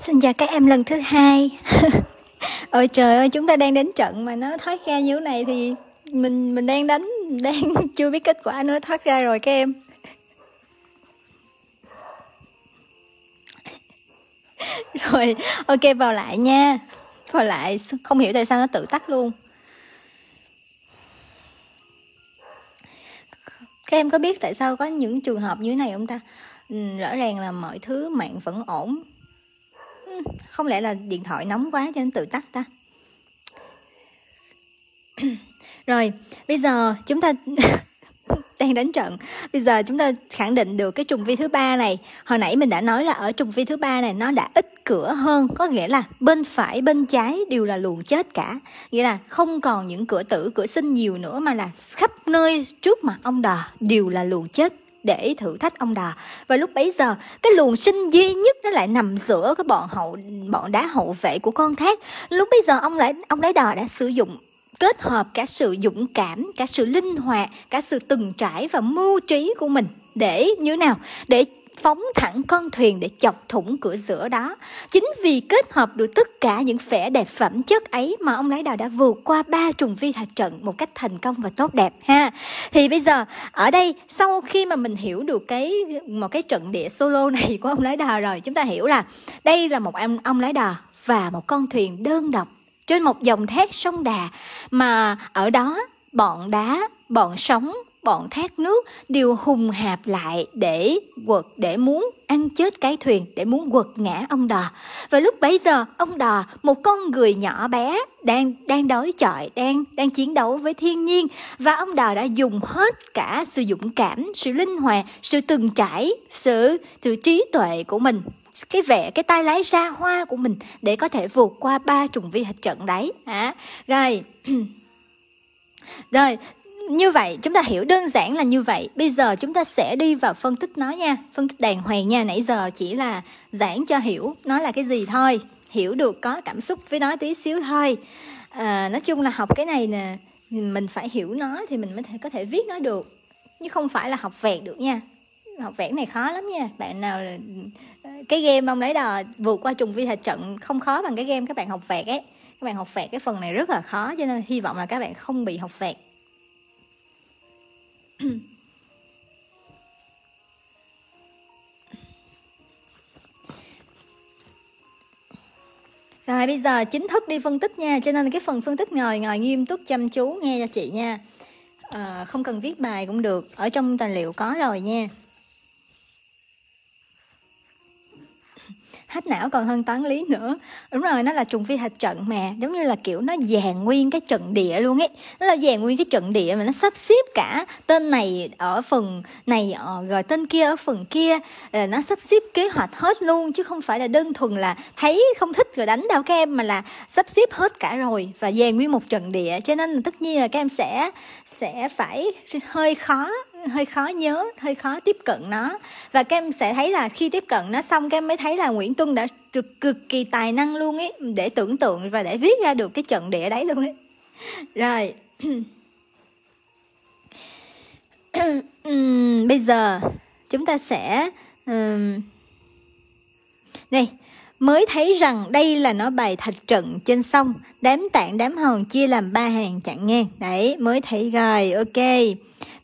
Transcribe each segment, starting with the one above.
Xin chào các em lần thứ hai. Ôi trời ơi, chúng ta đang đến trận mà nó thoát ra như thế này thì mình mình đang đánh, đang chưa biết kết quả nữa, thoát ra rồi các em. Rồi, ok, vào lại nha. Vào lại, không hiểu tại sao nó tự tắt luôn. Các em có biết tại sao có những trường hợp như thế này không ta? Ừ, rõ ràng là mọi thứ mạng vẫn ổn không lẽ là điện thoại nóng quá cho nên tự tắt ta? Rồi, bây giờ chúng ta đang đánh trận. Bây giờ chúng ta khẳng định được cái trùng vi thứ ba này. Hồi nãy mình đã nói là ở trùng vi thứ ba này nó đã ít cửa hơn. Có nghĩa là bên phải, bên trái đều là luồng chết cả. Nghĩa là không còn những cửa tử, cửa sinh nhiều nữa mà là khắp nơi trước mặt ông đò đều là luồng chết để thử thách ông đà. Và lúc bấy giờ, cái luồng sinh duy nhất nó lại nằm giữa cái bọn hậu, bọn đá hậu vệ của con thác. Lúc bấy giờ, ông lại, ông lấy đò đã sử dụng, kết hợp cả sự dũng cảm, cả sự linh hoạt, cả sự từng trải và mưu trí của mình. Để như nào? Để phóng thẳng con thuyền để chọc thủng cửa giữa đó. Chính vì kết hợp được tất cả những vẻ đẹp phẩm chất ấy mà ông lái đò đã vượt qua ba trùng vi thạch trận một cách thành công và tốt đẹp ha. Thì bây giờ ở đây sau khi mà mình hiểu được cái một cái trận địa solo này của ông lái đò rồi, chúng ta hiểu là đây là một ông ông lái đò và một con thuyền đơn độc trên một dòng thác sông Đà mà ở đó bọn đá, bọn sóng, bọn thác nước đều hùng hạp lại để quật để muốn ăn chết cái thuyền để muốn quật ngã ông đò. Và lúc bấy giờ ông đò một con người nhỏ bé đang đang đối chọi đang đang chiến đấu với thiên nhiên. Và ông đò đã dùng hết cả sự dũng cảm sự linh hoạt sự từng trải sự sự trí tuệ của mình cái vẻ cái tay lái ra hoa của mình để có thể vượt qua ba trùng vi hạch trận đấy. À, rồi rồi như vậy chúng ta hiểu đơn giản là như vậy. Bây giờ chúng ta sẽ đi vào phân tích nó nha. Phân tích đàng hoàng nha. Nãy giờ chỉ là giảng cho hiểu nó là cái gì thôi. Hiểu được có cảm xúc với nó tí xíu thôi. À, nói chung là học cái này nè mình phải hiểu nó thì mình mới thể, có thể viết nó được. Chứ không phải là học vẹt được nha. Học vẽ này khó lắm nha. Bạn nào cái game ông lấy đò vượt qua trùng vi thạch trận không khó bằng cái game các bạn học vẹt ấy. Các bạn học vẹt cái phần này rất là khó cho nên hy vọng là các bạn không bị học vẹt. Rồi bây giờ chính thức đi phân tích nha Cho nên cái phần phân tích ngồi ngồi nghiêm túc chăm chú nghe cho chị nha. À, Không cần viết bài cũng được Ở trong tài liệu có rồi nha. Hết não còn hơn toán lý nữa. Đúng rồi, nó là trùng phi thạch trận mà. Giống như là kiểu nó dàn nguyên cái trận địa luôn ấy. Nó là dàn nguyên cái trận địa mà nó sắp xếp cả tên này ở phần này ờ, rồi tên kia ở phần kia. Là nó sắp xếp kế hoạch hết luôn, chứ không phải là đơn thuần là thấy không thích rồi đánh đâu các em mà là sắp xếp hết cả rồi và dàn nguyên một trận địa. Cho nên là tất nhiên là các em sẽ sẽ phải hơi khó hơi khó nhớ hơi khó tiếp cận nó. Và các em sẽ thấy là khi tiếp cận nó xong các em mới thấy là Nguyễn Tuân đã cực, cực kỳ tài năng luôn ấy để tưởng tượng và để viết ra được cái trận địa đấy luôn ấy. Rồi. Uhm, bây giờ chúng ta sẽ um, này mới thấy rằng đây là nó bài thạch trận trên sông. Đám tạng đám hòn chia làm ba hàng chặn ngang. Đấy mới thấy rồi ok.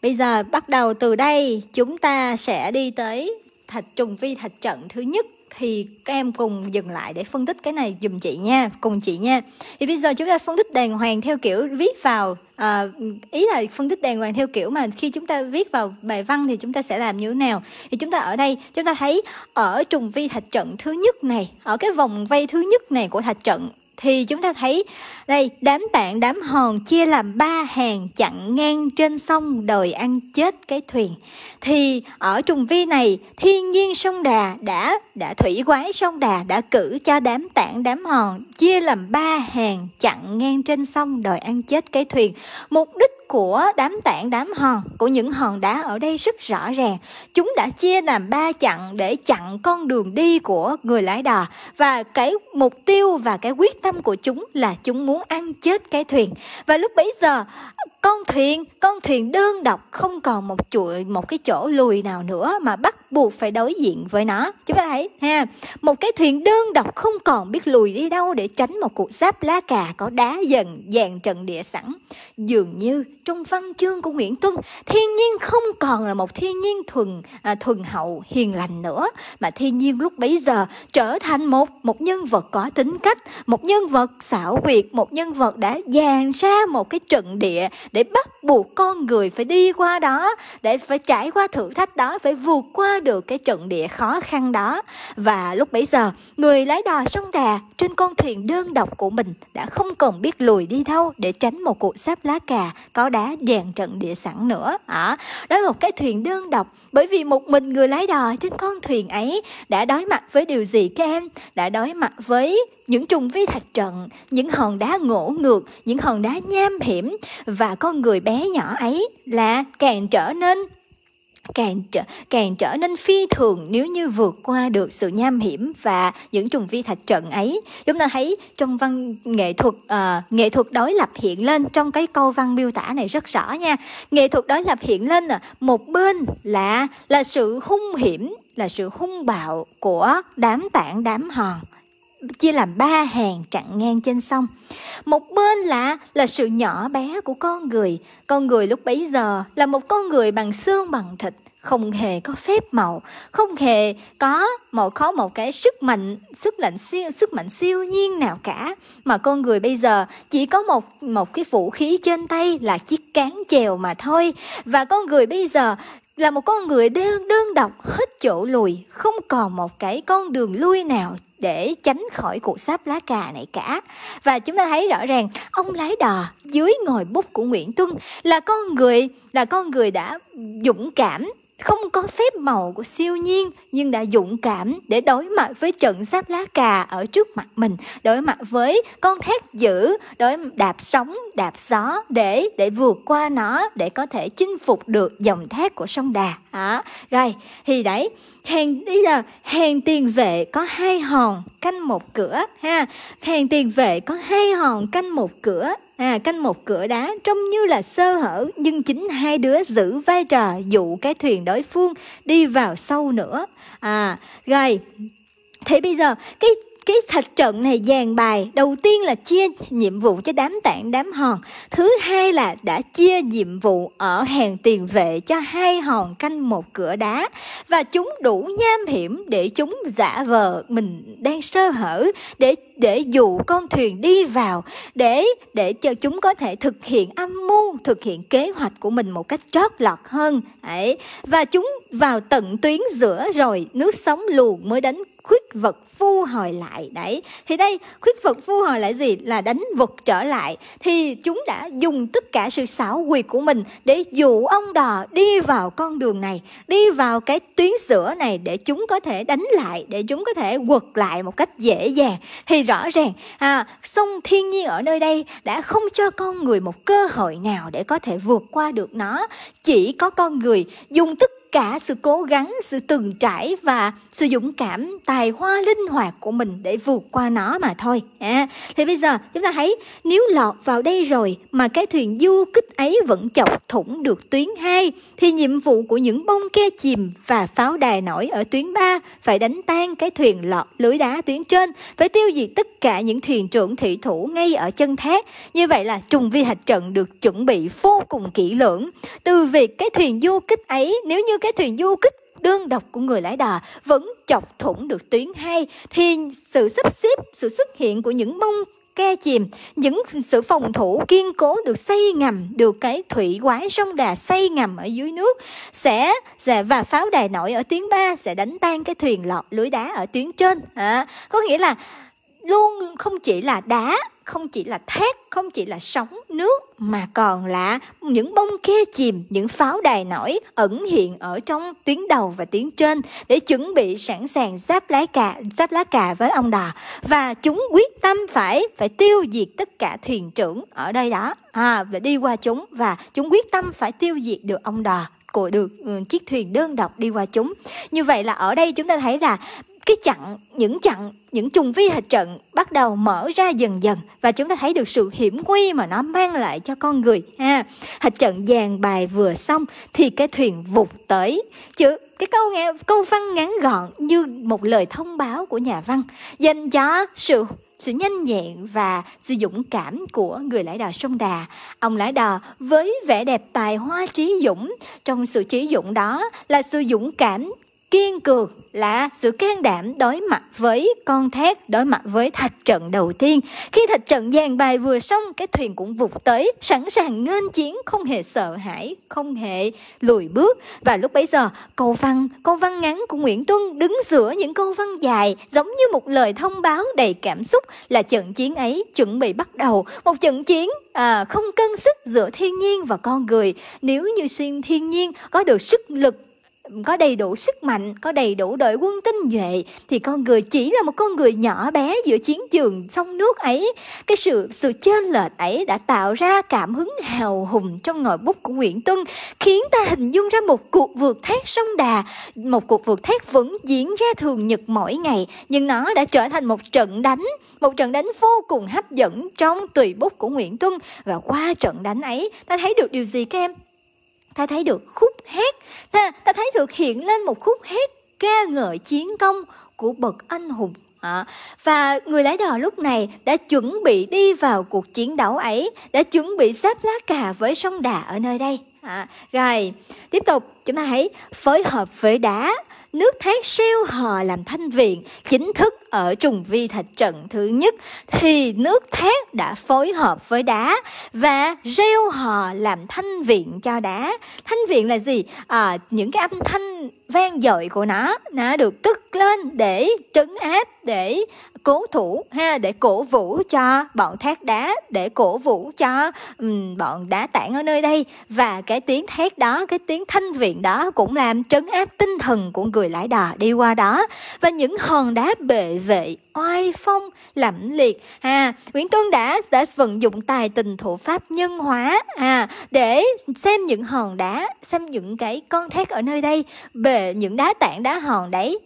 Bây giờ bắt đầu từ đây chúng ta sẽ đi tới thạch trùng vi thạch trận thứ nhất. Thì các em cùng dừng lại để phân tích cái này dùm chị nha cùng chị nha. Thì bây giờ chúng ta phân tích đàng hoàng theo kiểu viết vào à, ý là phân tích đàng hoàng theo kiểu mà khi chúng ta viết vào bài văn thì chúng ta sẽ làm như thế nào? Thì chúng ta ở đây chúng ta thấy ở trùng vi thạch trận thứ nhất này ở cái vòng vây thứ nhất này của thạch trận thì chúng ta thấy, đây, đám tạng, đám hòn chia làm ba hàng chặn ngang trên sông đời ăn chết cái thuyền. Thì ở trùng vi này, thiên nhiên sông đà đã đã thủy quái sông đà đã cử cho đám tạng, đám hòn chia làm ba hàng chặn ngang trên sông đời ăn chết cái thuyền. Mục đích của đám tảng đám hòn, của những hòn đá ở đây rất rõ ràng. Chúng đã chia làm ba chặng để chặn con đường đi của người lái đò. Và cái mục tiêu và cái quyết tâm của chúng là chúng muốn ăn chết cái thuyền. Và lúc bấy giờ con thuyền con thuyền đơn độc không còn một chuỗi một cái chỗ lùi nào nữa mà bắt buộc phải đối diện với nó. Chúng ta thấy ha một cái thuyền đơn độc không còn biết lùi đi đâu để tránh một cuộc giáp lá cà có đá dần dàn trận địa sẵn. Dường như trong văn chương của Nguyễn Tuân thiên nhiên không còn là một thiên nhiên thuần à, thuần hậu hiền lành nữa mà thiên nhiên lúc bấy giờ trở thành một một nhân vật có tính cách một nhân vật xảo quyệt một nhân vật đã dàn ra một cái trận địa để bắt buộc con người phải đi qua đó để phải trải qua thử thách đó phải vượt qua được cái trận địa khó khăn đó. Và lúc bấy giờ người lái đò sông đà trên con thuyền đơn độc của mình đã không còn biết lùi đi đâu để tránh một cuộc sáp lá cà có đá dàn trận địa sẵn nữa. À, đó là một cái thuyền đơn độc. Bởi vì một mình người lái đò trên con thuyền ấy đã đối mặt với điều gì các em? Đã đối mặt với những trùng vi thạch trận, những hòn đá ngỗ ngược, những hòn đá nham hiểm và con người bé nhỏ ấy là càng trở nên càng trở càng trở nên phi thường nếu như vượt qua được sự nham hiểm và những trùng vi thạch trận ấy. Chúng ta thấy trong văn nghệ thuật uh, nghệ thuật đối lập hiện lên trong cái câu văn miêu tả này rất rõ nha. Nghệ thuật đối lập hiện lên à, một bên là là sự hung hiểm là sự hung bạo của đám tảng đám hòn chia làm ba hàng chặn ngang trên sông. Một bên là là sự nhỏ bé của con người. Con người lúc bấy giờ là một con người bằng xương bằng thịt, không hề có phép màu, không hề có một có một cái sức mạnh, sức lạnh siêu, sức mạnh siêu nhiên nào cả. Mà con người bây giờ chỉ có một một cái vũ khí trên tay là chiếc cán chèo mà thôi. Và con người bây giờ là một con người đơn đơn độc, hết chỗ lùi, không còn một cái con đường lui nào để tránh khỏi cuộc sáp lá cà này cả. Và chúng ta thấy rõ ràng, ông lái đò dưới ngòi bút của Nguyễn Tuân là con người, là con người đã dũng cảm không có phép màu của siêu nhiên nhưng đã dũng cảm để đối mặt với trận sáp lá cà ở trước mặt mình. Đối mặt với con thét dữ đối đạp sóng đạp gió để để vượt qua nó để có thể chinh phục được dòng thác của sông đà. À, rồi thì đấy hàng bây giờ hàng tiền vệ có hai hòn canh một cửa ha. Hàng tiền vệ có hai hòn canh một cửa à, canh một cửa đá trông như là sơ hở nhưng chính hai đứa giữ vai trò dụ cái thuyền đối phương đi vào sâu nữa. À rồi thế bây giờ cái cái thạch trận này dàn bài đầu tiên là chia nhiệm vụ cho đám tạng đám hòn. Thứ hai là đã chia nhiệm vụ ở hàng tiền vệ cho hai hòn canh một cửa đá. Và chúng đủ nham hiểm để chúng giả vờ mình đang sơ hở để để dụ con thuyền đi vào, để để cho chúng có thể thực hiện âm mưu, thực hiện kế hoạch của mình một cách trót lọt hơn. Ấy, và chúng vào tận tuyến giữa rồi nước sóng luồn mới đánh khuyết vật phu hồi lại. Đấy thì đây khuyết vật phu hồi lại gì? Là đánh vật trở lại. Thì chúng đã dùng tất cả sự xảo quyệt của mình để dụ ông đò đi vào con đường này đi vào cái tuyến giữa này để chúng có thể đánh lại để chúng có thể quật lại một cách dễ dàng. Thì rõ ràng à, sông thiên nhiên ở nơi đây đã không cho con người một cơ hội nào để có thể vượt qua được nó. Chỉ có con người dùng tất cả sự cố gắng, sự từng trải và sự dũng cảm, tài hoa linh hoạt của mình để vượt qua nó mà thôi. À, thì bây giờ chúng ta thấy nếu lọt vào đây rồi mà cái thuyền du kích ấy vẫn chọc thủng được tuyến 2 thì nhiệm vụ của những bông ke chìm và pháo đài nổi ở tuyến 3 phải đánh tan cái thuyền lọt lưới đá tuyến trên, phải tiêu diệt tất cả những thuyền trưởng thủy thủ ngay ở chân thác. Như vậy là trùng vi hạch trận được chuẩn bị vô cùng kỹ lưỡng. Từ việc cái thuyền du kích ấy nếu như cái thuyền du kích đơn độc của người lái đò vẫn chọc thủng được tuyến hai thì sự sắp xếp, sự xuất hiện của những bông ke chìm những sự phòng thủ kiên cố được xây ngầm được cái thủy quái sông đà xây ngầm ở dưới nước sẽ, sẽ và pháo đài nổi ở tuyến 3 sẽ đánh tan cái thuyền lọt lưới đá ở tuyến trên. À, có nghĩa là luôn không chỉ là đá không chỉ là thác không chỉ là sóng nước mà còn là những bông khe chìm những pháo đài nổi ẩn hiện ở trong tuyến đầu và tuyến trên để chuẩn bị sẵn sàng giáp lá cà giáp lá cà với ông đò. Và chúng quyết tâm phải phải tiêu diệt tất cả thuyền trưởng ở đây đó. À, và đi qua chúng và chúng quyết tâm phải tiêu diệt được ông đò của được ừ, chiếc thuyền đơn độc đi qua chúng. Như vậy là ở đây chúng ta thấy là cái chặng những chặng những trùng vi hạch trận bắt đầu mở ra dần dần. Và chúng ta thấy được sự hiểm nguy mà nó mang lại cho con người ha. Hạch trận dàn bài vừa xong thì cái thuyền vụt tới. Chứ cái câu nghe câu văn ngắn gọn như một lời thông báo của nhà văn dành cho sự sự nhanh nhẹn và sự dũng cảm của người lái đò sông Đà. Ông lái đò với vẻ đẹp tài hoa trí dũng, trong sự trí dũng đó là sự dũng cảm kiên cường là sự can đảm đối mặt với con thét, đối mặt với thạch trận đầu tiên. Khi thạch trận dàn bài vừa xong, cái thuyền cũng vụt tới, sẵn sàng nghênh chiến, không hề sợ hãi, không hề lùi bước. Và lúc bấy giờ, câu văn, câu văn ngắn của Nguyễn Tuân đứng giữa những câu văn dài, giống như một lời thông báo đầy cảm xúc là trận chiến ấy chuẩn bị bắt đầu. Một trận chiến à, không cân sức giữa thiên nhiên và con người. Nếu như xuyên thiên nhiên có được sức lực có đầy đủ sức mạnh, có đầy đủ đội quân tinh nhuệ thì con người chỉ là một con người nhỏ bé giữa chiến trường sông nước ấy. Cái sự sự chênh lệch ấy đã tạo ra cảm hứng hào hùng trong ngòi bút của Nguyễn Tuân, khiến ta hình dung ra một cuộc vượt thác sông Đà, một cuộc vượt thác vẫn diễn ra thường nhật mỗi ngày, nhưng nó đã trở thành một trận đánh, một trận đánh vô cùng hấp dẫn trong tùy bút của Nguyễn Tuân và qua trận đánh ấy ta thấy được điều gì các em? Ta thấy được khúc hát. Ta, ta thấy được hiện lên một khúc hát ca ngợi chiến công của bậc anh hùng. À, và người lái đò lúc này đã chuẩn bị đi vào cuộc chiến đấu ấy, đã chuẩn bị xếp lá cà với sông Đà ở nơi đây. À, rồi, tiếp tục chúng ta hãy phối hợp với đá nước thác siêu hò làm thanh viện chính thức ở trùng vi thạch trận thứ nhất thì nước thác đã phối hợp với đá và reo hò làm thanh viện cho đá. Thanh viện là gì? À, những cái âm thanh vang dội của nó nó được cất lên để trấn áp để cố thủ ha để cổ vũ cho bọn thác đá để cổ vũ cho um, bọn đá tảng ở nơi đây. Và cái tiếng thét đó cái tiếng thanh viện đó cũng làm trấn áp tinh thần của người lái đò đi qua đó. Và những hòn đá bệ vệ oai phong, lẫm liệt. Ha Nguyễn Tuân đã đã vận dụng tài tình thủ pháp nhân hóa à để xem những hòn đá, xem những cái con thét ở nơi đây, bề những đá tảng, đá hòn đấy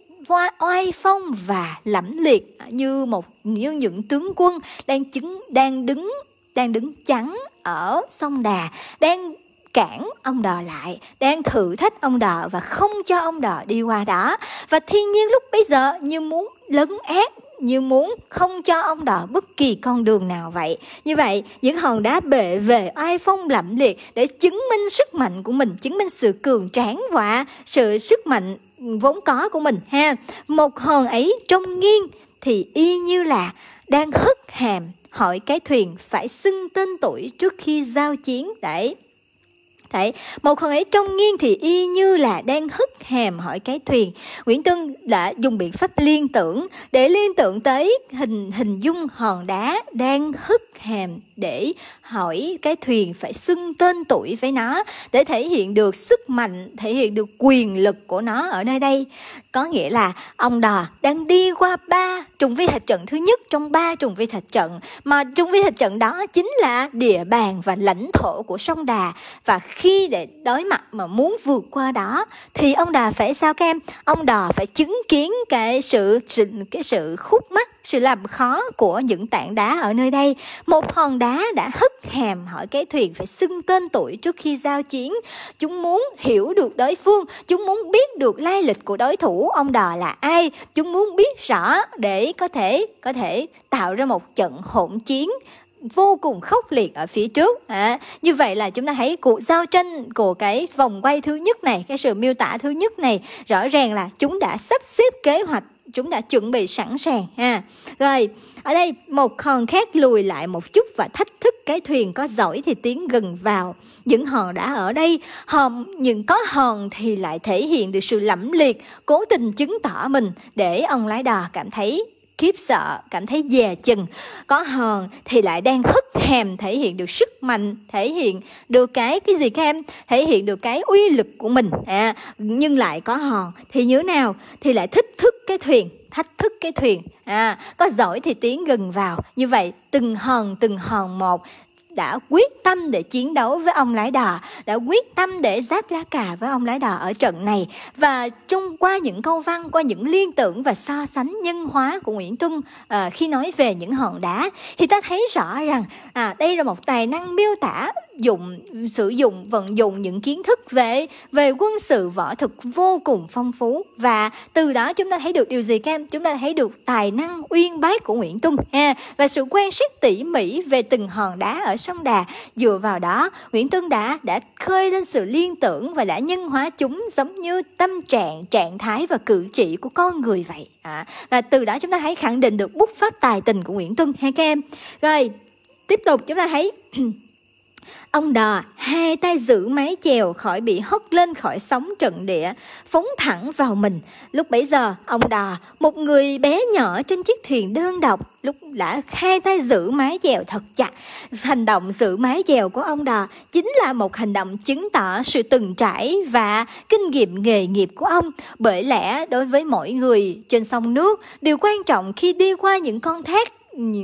oai phong và lẫm liệt à, như một, như những tướng quân đang chứng, đang đứng đang đứng chắn ở sông Đà, đang cản ông đò lại, đang thử thách ông đò và không cho ông đò đi qua đó. Và thiên nhiên lúc bây giờ như muốn lấn át như muốn không cho ông đỏ bất kỳ con đường nào vậy. Như vậy, những hòn đá bệ về ai phong lẫm liệt để chứng minh sức mạnh của mình, chứng minh sự cường tráng và sự sức mạnh vốn có của mình ha. Một hòn ấy trông nghiêng thì y như là đang hất hàm hỏi cái thuyền phải xưng tên tuổi trước khi giao chiến đấy Thấy, một hòn ấy trông nghiêng thì y như là đang hất hàm hỏi cái thuyền. Nguyễn Tuân đã dùng biện pháp liên tưởng để liên tưởng tới hình hình dung hòn đá đang hất hàm để hỏi cái thuyền phải xưng tên tuổi với nó để thể hiện được sức mạnh, thể hiện được quyền lực của nó ở nơi đây. Có nghĩa là ông đò đang đi qua ba trùng vi thạch trận thứ nhất trong ba trùng vi thạch trận mà trùng vi thạch trận đó chính là địa bàn và lãnh thổ của sông Đà và khi để đối mặt mà muốn vượt qua đó thì ông Đà phải sao các em? Ông Đò phải chứng kiến cái sự, cái sự khúc mắc sự làm khó của những tảng đá ở nơi đây. Một hòn đá đã hất hàm hỏi cái thuyền phải xưng tên tuổi trước khi giao chiến. Chúng muốn hiểu được đối phương, chúng muốn biết được lai lịch của đối thủ ông đò là ai, chúng muốn biết rõ để có thể có thể tạo ra một trận hỗn chiến vô cùng khốc liệt ở phía trước. À, như vậy là chúng ta thấy cuộc giao tranh của cái vòng quay thứ nhất này cái sự miêu tả thứ nhất này rõ ràng là chúng đã sắp xếp kế hoạch chúng đã chuẩn bị sẵn sàng, ha. Rồi, ở đây một hòn khác lùi lại một chút và thách thức cái thuyền có giỏi thì tiến gần vào. Những hòn đã ở đây, hòn, những có hòn thì lại thể hiện được sự lẫm liệt, cố tình chứng tỏ mình để ông lái đò cảm thấy khiếp sợ, cảm thấy dè chừng. Có hờn thì lại đang hất hàm thể hiện được sức mạnh, thể hiện được cái cái gì các em? Thể hiện được cái uy lực của mình. À, nhưng lại có hòn thì như thế nào? Thì lại thích thức cái thuyền, thách thức cái thuyền. À, có giỏi thì tiến gần vào. Như vậy từng hòn từng hòn một đã quyết tâm để chiến đấu với ông lái đò đã quyết tâm để giáp lá cà với ông lái đò ở trận này. Và chung qua những câu văn qua những liên tưởng và so sánh nhân hóa của Nguyễn Tuân à, khi nói về những hòn đá thì ta thấy rõ rằng à, đây là một tài năng miêu tả dụng sử dụng vận dụng những kiến thức về về quân sự võ thực vô cùng phong phú. Và từ đó chúng ta thấy được điều gì các em? Chúng ta thấy được tài năng uyên bác của Nguyễn Tuân ha? Và sự quan sát tỉ mỉ về từng hòn đá ở sông Đà. Dựa vào đó Nguyễn Tuân đã đã khơi lên sự liên tưởng và đã nhân hóa chúng giống như tâm trạng trạng thái và cử chỉ của con người vậy. À, và từ đó chúng ta hãy khẳng định được bút pháp tài tình của Nguyễn Tuân ha các em. Rồi tiếp tục chúng ta thấy Ông đò hai tay giữ mái chèo khỏi bị hất lên khỏi sóng trận địa, phóng thẳng vào mình. Lúc bấy giờ, ông đò, một người bé nhỏ trên chiếc thuyền đơn độc, lúc đã hai tay giữ mái chèo thật chặt. Hành động giữ mái chèo của ông đò chính là một hành động chứng tỏ sự từng trải và kinh nghiệm nghề nghiệp của ông. Bởi lẽ đối với mỗi người trên sông nước, điều quan trọng khi đi qua những con thác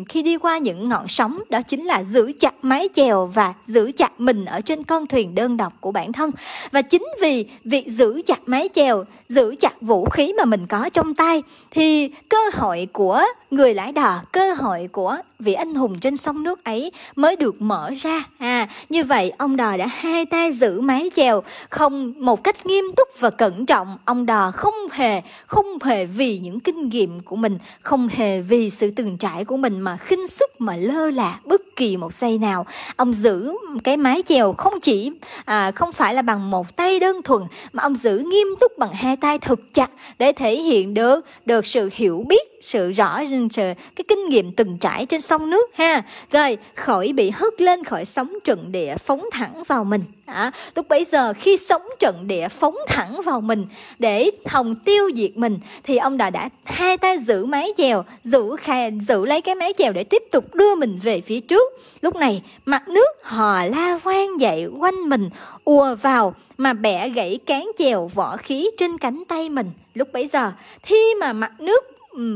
khi đi qua những ngọn sóng, đó chính là giữ chặt mái chèo và giữ chặt mình ở trên con thuyền đơn độc của bản thân. Và chính vì việc giữ chặt mái chèo, giữ chặt vũ khí mà mình có trong tay, thì cơ hội của người lái đò, cơ hội của vị anh hùng trên sông nước ấy mới được mở ra. À như vậy, ông đò đã hai tay giữ mái chèo, không một cách nghiêm túc và cẩn trọng. Ông đò không hề không hề vì những kinh nghiệm của mình, không hề vì sự từng trải của mình mà khinh suất mà lơ là bất kỳ một giây nào. Ông giữ cái mái chèo không chỉ à, không phải là bằng một tay đơn thuần mà ông giữ nghiêm túc bằng hai tay thực chặt để thể hiện được được sự hiểu biết sự rõ sự cái kinh nghiệm từng trải trên sông nước ha. Rồi khỏi bị hất lên khỏi sóng trận địa phóng thẳng vào mình. À, lúc bấy giờ khi sóng trận địa phóng thẳng vào mình để hồng tiêu diệt mình thì ông đã đã hai tay giữ mái chèo giữ khai, giữ lấy cái mái chèo để tiếp tục đưa mình về phía trước lúc này, mặt nước hò la vang dậy quanh mình, ùa vào mà bẻ gãy cán chèo vỏ khí trên cánh tay mình. Lúc bấy giờ khi mà mặt nước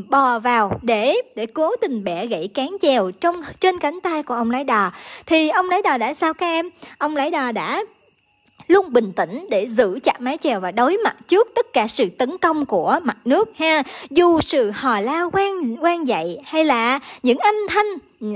bò vào để để cố tình bẻ gãy cán chèo trong, trên cánh tay của ông lái đò, thì ông lái đò đã sao các em? Ông lái đò đã luôn bình tĩnh để giữ chặt mái chèo và đối mặt trước tất cả sự tấn công của mặt nước ha. Dù sự hò la quan quan dậy hay là những âm thanh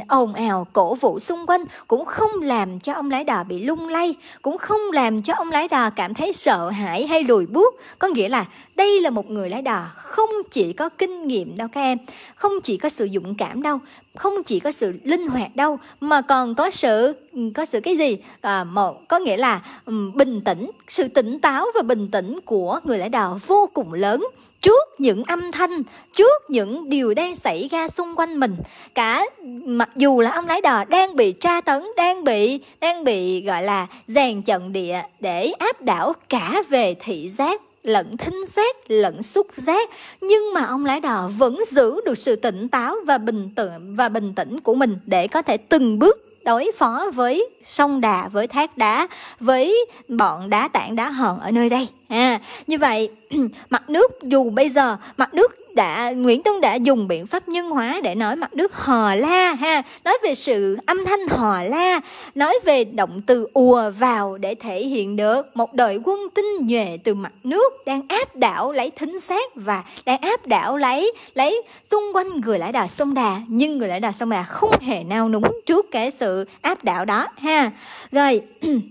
ồn ào cổ vũ xung quanh cũng không làm cho ông lái đò bị lung lay cũng không làm cho ông lái đò cảm thấy sợ hãi hay lùi bước. Có nghĩa là đây là một người lái đò không chỉ có kinh nghiệm đâu các em không chỉ có sự dũng cảm đâu không chỉ có sự linh hoạt đâu mà còn có sự có sự cái gì? À, một có nghĩa là um, bình tĩnh sự tỉnh táo và bình tĩnh của người lái đò vô cùng lớn trước những âm thanh, trước những điều đang xảy ra xung quanh mình, cả mặc dù là ông lái đò đang bị tra tấn, đang bị đang bị, gọi là, dàn trận địa để áp đảo cả về thị giác lẫn thính giác, lẫn xúc giác. Nhưng mà ông lái đò vẫn giữ được sự tỉnh táo và bình tĩnh và bình tĩnh của mình để có thể từng bước đối phó với sông đà, với thác đá, với bọn đá tảng đá hòn ở nơi đây à như vậy, mặt nước dù bây giờ, mặt nước đã, Nguyễn Tuân đã dùng biện pháp nhân hóa để nói mặt nước hò la ha, nói về sự âm thanh hò la, nói về động từ ùa vào để thể hiện được một đội quân tinh nhuệ từ mặt nước đang áp đảo lấy thính xác và đang áp đảo lấy lấy xung quanh người lái đò sông Đà. Nhưng người lái đò sông Đà không hề nao núng trước cái sự áp đảo đó ha. Rồi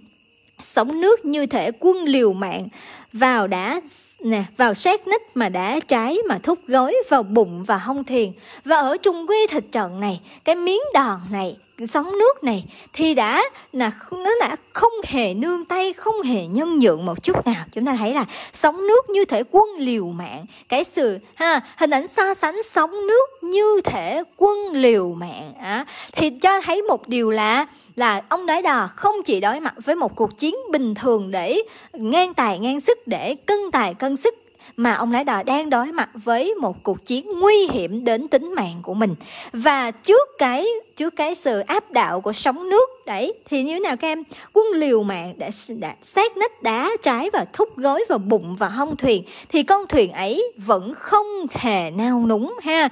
sống nước như thể quân liều mạng vào đã, nè, vào sát nít mà đã trái mà thúc gối vào bụng và hông thuyền và ở trung quy thịt trận này, cái miếng đòn này sóng nước này thì đã là nó đã không hề nương tay không hề nhân nhượng một chút nào. Chúng ta thấy là sóng nước như thể quân liều mạng. Cái sự ha hình ảnh so sánh sóng nước như thể quân liều mạng à, thì cho thấy một điều là là ông đái đò không chỉ đối mặt với một cuộc chiến bình thường để ngang tài ngang sức để cân tài cân sức mà ông lái đò đang đối mặt với một cuộc chiến nguy hiểm đến tính mạng của mình. Và trước cái trước cái sự áp đạo của sóng nước đấy. Thì như thế nào các em? Quân liều mạng đã đã sát nách đá trái và thúc gối vào bụng và hông thuyền. Thì con thuyền ấy vẫn không hề nao núng ha.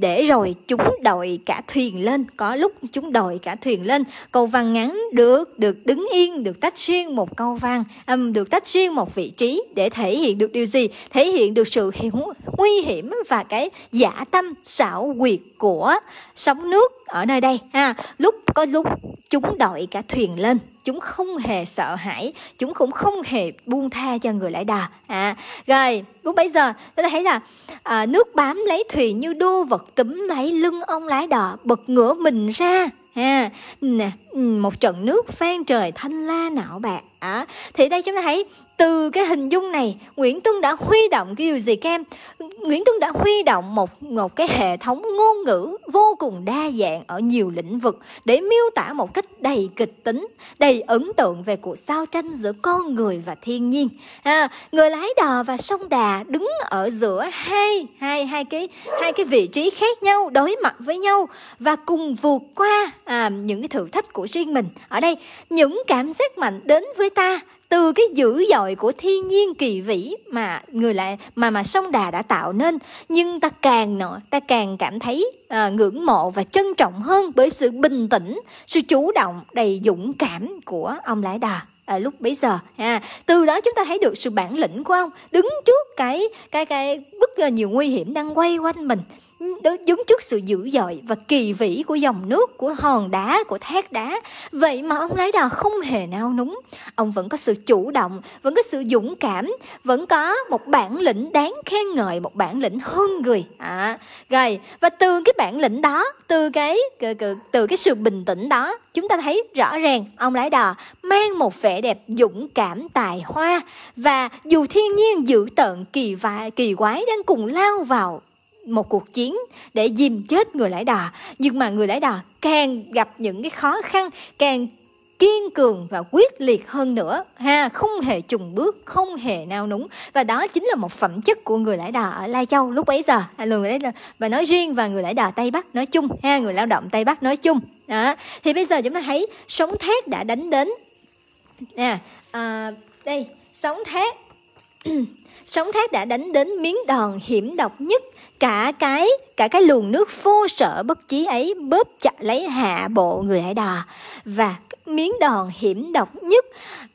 Để rồi chúng đội cả thuyền lên. Có lúc chúng đội cả thuyền lên. Câu văn ngắn được được đứng yên được tách riêng một câu văn um, được tách riêng một vị trí để thể hiện được điều gì? Thể hiện được sự nguy hiểm và cái giả tâm xảo quyệt của sóng nước ở nơi đây ha. Lúc có lúc chúng đội cả thuyền lên chúng không hề sợ hãi chúng cũng không hề buông tha cho người lái đò à rồi lúc bấy giờ chúng ta thấy là à, nước bám lấy thuyền như đô vật túm lấy lưng ông lái đò bật ngửa mình ra ha nè một trận nước phan trời thanh la não bạc. À, thì đây chúng ta thấy từ cái hình dung này Nguyễn Tuân đã huy động cái điều gì kem Nguyễn Tuân đã huy động một một cái hệ thống ngôn ngữ vô cùng đa dạng ở nhiều lĩnh vực để miêu tả một cách đầy kịch tính đầy ấn tượng về cuộc giao tranh giữa con người và thiên nhiên. À, người lái đò và sông đà đứng ở giữa hai hai hai cái hai cái vị trí khác nhau đối mặt với nhau và cùng vượt qua à, những cái thử thách của riêng mình. Ở đây những cảm giác mạnh đến với ta từ cái dữ dội của thiên nhiên kỳ vĩ mà người lại mà mà sông đà đã tạo nên. Nhưng ta càng nọ ta càng cảm thấy à, ngưỡng mộ và trân trọng hơn bởi sự bình tĩnh sự chủ động đầy dũng cảm của ông lái đò à, lúc bấy giờ à, từ đó chúng ta thấy được sự bản lĩnh của ông đứng trước cái cái cái bất ờ, nhiều nguy hiểm đang quay quanh mình đứng trước sự dữ dội và kỳ vĩ của dòng nước, của hòn đá, của thác đá. Vậy mà ông lái đò không hề nao núng. Ông vẫn có sự chủ động, vẫn có sự dũng cảm, vẫn có một bản lĩnh đáng khen ngợi, một bản lĩnh hơn người. À, rồi, và từ cái bản lĩnh đó, từ cái từ cái sự bình tĩnh đó, chúng ta thấy rõ ràng ông lái đò mang một vẻ đẹp dũng cảm tài hoa và dù thiên nhiên dữ tợn kỳ vài kỳ quái đang cùng lao vào một cuộc chiến để dìm chết người lãi đò nhưng mà người lãi đò càng gặp những cái khó khăn càng kiên cường và quyết liệt hơn nữa ha không hề trùng bước không hề nao núng. Và đó chính là một phẩm chất của người lãi đò ở lai châu lúc bấy giờ. À, người lãi đà và nói riêng và người lãi đò tây bắc nói chung ha người lao động tây bắc nói chung. Đó thì bây giờ chúng ta thấy sóng thét đã đánh đến nè à, đây sóng thét. Sóng thét đã đánh đến miếng đòn hiểm độc nhất cả cái cả cái luồng nước vô sở bất chí ấy bóp chặt lấy hạ bộ người hải đò. Và miếng đòn hiểm độc nhất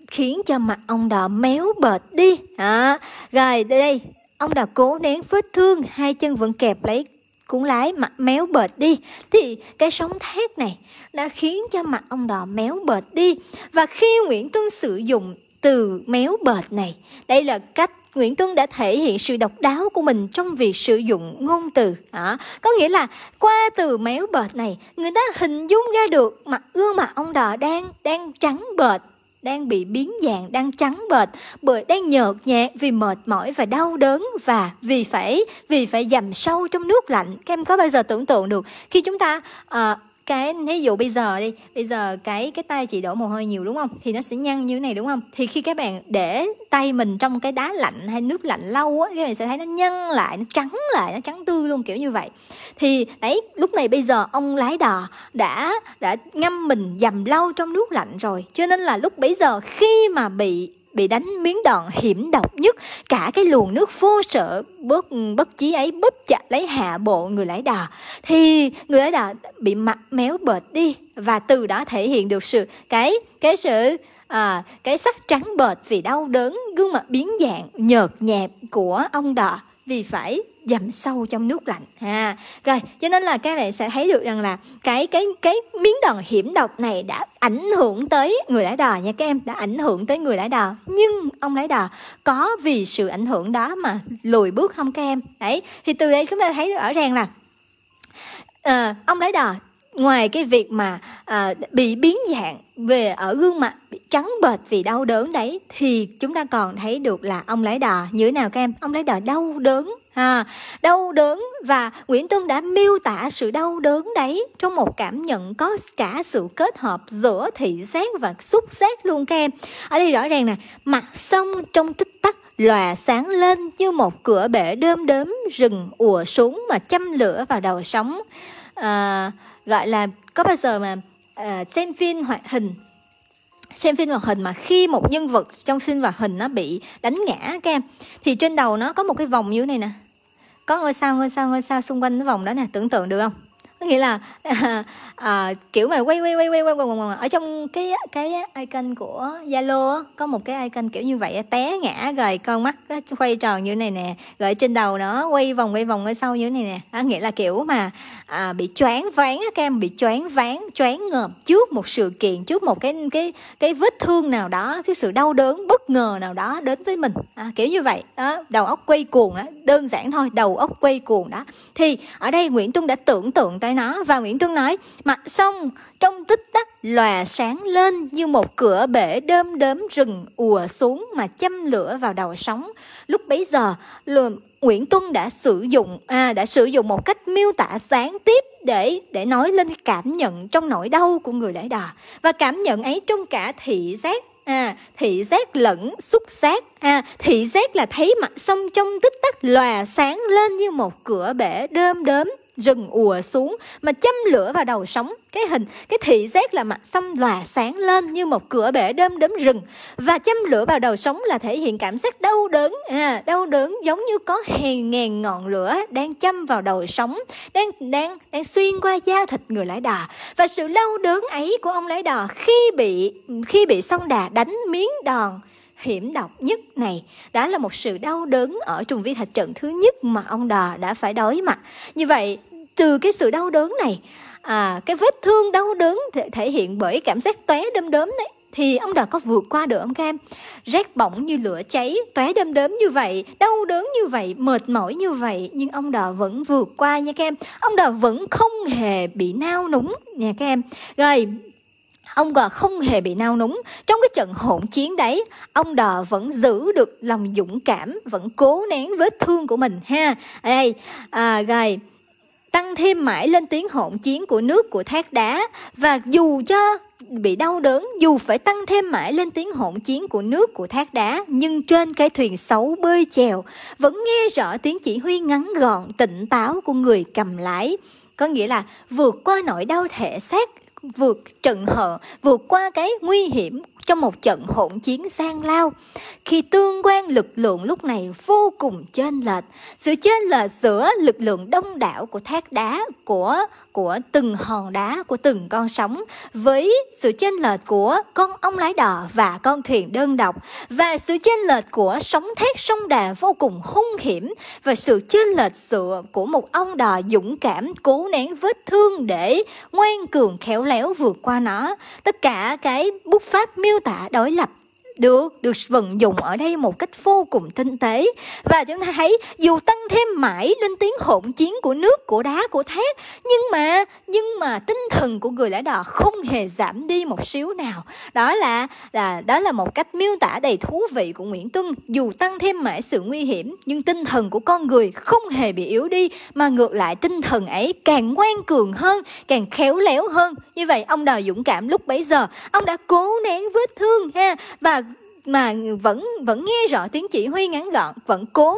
khiến cho mặt ông đò méo bệt đi. À, rồi đây ông đò cố nén vết thương hai chân vẫn kẹp lấy cuốn lái mặt méo bệt đi. Thì cái sóng thét này đã khiến cho mặt ông đò méo bệt đi. Và khi Nguyễn Tuân sử dụng từ méo bệt này đây là cách Nguyễn Tuân đã thể hiện sự độc đáo của mình trong việc sử dụng ngôn từ. À, có nghĩa là qua từ méo bệt này, người ta hình dung ra được mặt gương mặt ông đò đang đang trắng bệt đang bị biến dạng, đang trắng bệch, bởi đang nhợt nhạt vì mệt mỏi và đau đớn và vì phải vì phải dầm sâu trong nước lạnh. Các em có bao giờ tưởng tượng được khi chúng ta uh, cái, ví dụ bây giờ đi, bây giờ cái cái tay chị đổ mồ hôi nhiều đúng không? Thì nó sẽ nhăn như thế này đúng không? Thì khi các bạn để tay mình trong cái đá lạnh hay nước lạnh lâu á, các bạn sẽ thấy nó nhăn lại, nó trắng lại, nó trắng tươi luôn, kiểu như vậy. Thì đấy, lúc này bây giờ ông lái đò đã đã ngâm mình dầm lâu trong nước lạnh rồi. Cho nên là lúc bấy giờ khi mà bị bị đánh miếng đòn hiểm độc nhất. Cả cái luồng nước vô sợ bất bất chí ấy bóp chặt lấy hạ bộ người lái đò. Thì người lái đò bị mặt méo bệt đi và từ đó thể hiện được sự cái cái sự à, cái sắc trắng bệt vì đau đớn gương mặt biến dạng nhợt nhạt của ông đò. Vì phải dầm sâu trong nước lạnh ha. Rồi cho nên là các bạn sẽ thấy được rằng là cái cái cái miếng đòn hiểm độc này đã ảnh hưởng tới người lái đò nha các em đã ảnh hưởng tới người lái đò. Nhưng ông lái đò có vì sự ảnh hưởng đó mà lùi bước không các em? Đấy thì từ đây chúng ta thấy rõ ràng là uh, ông lái đò ngoài cái việc mà à, bị biến dạng về ở gương mặt bị trắng bệch vì đau đớn đấy thì chúng ta còn thấy được là ông lái đò như thế nào các em? Ông lái đò đau đớn à, đau đớn và Nguyễn Tuân đã miêu tả sự đau đớn đấy trong một cảm nhận có cả sự kết hợp giữa thị giác và xúc giác luôn các em. Ở đây rõ ràng nè mặt sông trong tích tắc lòa sáng lên như một cửa bể đơm đớm rừng ùa xuống mà châm lửa vào đầu sóng. À, gọi là có bao giờ mà à, xem phim hoạt hình xem phim hoạt hình mà khi một nhân vật trong phim hoạt hình nó bị đánh ngã các em, thì trên đầu nó có một cái vòng như thế này nè. Có ngôi sao ngôi sao ngôi sao xung quanh cái vòng đó nè, tưởng tượng được không? Có nghĩa là à, à, kiểu mà quay quay quay quay quay, quay, quay ở trong cái cái icon của Zalo có một cái icon kiểu như vậy té ngã rồi con mắt đó, quay tròn như này nè rồi trên đầu nó quay vòng quay vòng ở sau như này nè. À, nghĩa là kiểu mà à, bị choáng váng các em bị choáng váng choáng ngợp trước một sự kiện trước một cái cái cái vết thương nào đó cái sự đau đớn bất ngờ nào đó đến với mình. À, kiểu như vậy. Đó đầu óc quay cuồng đó đơn giản thôi đầu óc quay cuồng đó. Thì ở đây Nguyễn Tuân đã tưởng tượng tới nó và Nguyễn Tuân nói mặt sông trong tích tắc lòa sáng lên như một cửa bể đơm đớm rừng ùa xuống mà châm lửa vào đầu sóng. Lúc bấy giờ Nguyễn Tuân đã sử dụng à, đã sử dụng một cách miêu tả sáng tiếp để để nói lên cảm nhận trong nỗi đau của người lãi đò và cảm nhận ấy trong cả thị giác à thị giác lẫn xúc giác. À thị giác là thấy mặt sông trong tích tắc lòa sáng lên như một cửa bể đơm đớm rừng ùa xuống mà châm lửa vào đầu sóng. Cái hình, cái thị giác là mặt sông lòa sáng lên như một cửa bể đơm đớm rừng. Và châm lửa vào đầu sóng là thể hiện cảm giác đau đớn. À đau đớn giống như có hàng ngàn ngọn lửa đang châm vào đầu sóng, đang đang đang xuyên qua da thịt người lái đò. Và sự đau đớn ấy của ông lái đò khi bị khi bị sông đà đánh miếng đòn hiểm độc nhất này. Đó là một sự đau đớn ở trùng vi thạch trận thứ nhất mà ông đò đã phải đối mặt. Như vậy từ cái sự đau đớn này à, cái vết thương đau đớn thể, thể hiện bởi cảm giác tóe đơm đớm đấy thì ông đã có vượt qua được không các em rét bỏng như lửa cháy tóe đơm đớm như vậy đau đớn như vậy mệt mỏi như vậy nhưng ông đò vẫn vượt qua nha các em ông đò vẫn không hề bị nao núng nha các em rồi ông đò không hề bị nao núng. Trong cái trận hỗn chiến đấy ông đò vẫn giữ được lòng dũng cảm vẫn cố nén vết thương của mình ha. Đây à, rồi tăng thêm mãi lên tiếng hỗn chiến của nước của thác đá. Và dù cho bị đau đớn dù phải tăng thêm mãi lên tiếng hỗn chiến của nước của thác đá nhưng trên cái thuyền xấu bơi chèo vẫn nghe rõ tiếng chỉ huy ngắn gọn tỉnh táo của người cầm lái. Có nghĩa là vượt qua nỗi đau thể xác vượt trận hợ vượt qua cái nguy hiểm trong một trận hỗn chiến sang lao. Khi tương quan lực lượng lúc này vô cùng chênh lệch, sự chênh lệch giữa lực lượng đông đảo của thác đá của của từng hòn đá của từng con sóng với sự chênh lệch của con ong lái đò và con thuyền đơn độc và sự chênh lệch của sóng thét sông đà vô cùng hung hiểm và sự chênh lệch sự của một ông đò dũng cảm cố nén vết thương để ngoan cường khéo léo vượt qua nó tất cả cái bút pháp miêu tả đối lập được được vận dụng ở đây một cách vô cùng tinh tế. Và chúng ta thấy, dù tăng thêm mãi lên tiếng hỗn chiến của nước, của đá, của thép, nhưng mà nhưng mà tinh thần của người lái đò không hề giảm đi một xíu nào. Đó là là, đó là một cách miêu tả đầy thú vị của Nguyễn Tuân. Dù tăng thêm mãi sự nguy hiểm, nhưng tinh thần của con người không hề bị yếu đi, mà ngược lại tinh thần ấy càng ngoan cường hơn, càng khéo léo hơn. Như vậy, ông đò dũng cảm lúc bấy giờ, ông đã cố nén vết thương ha, và mà vẫn vẫn nghe rõ tiếng chỉ huy ngắn gọn, vẫn cố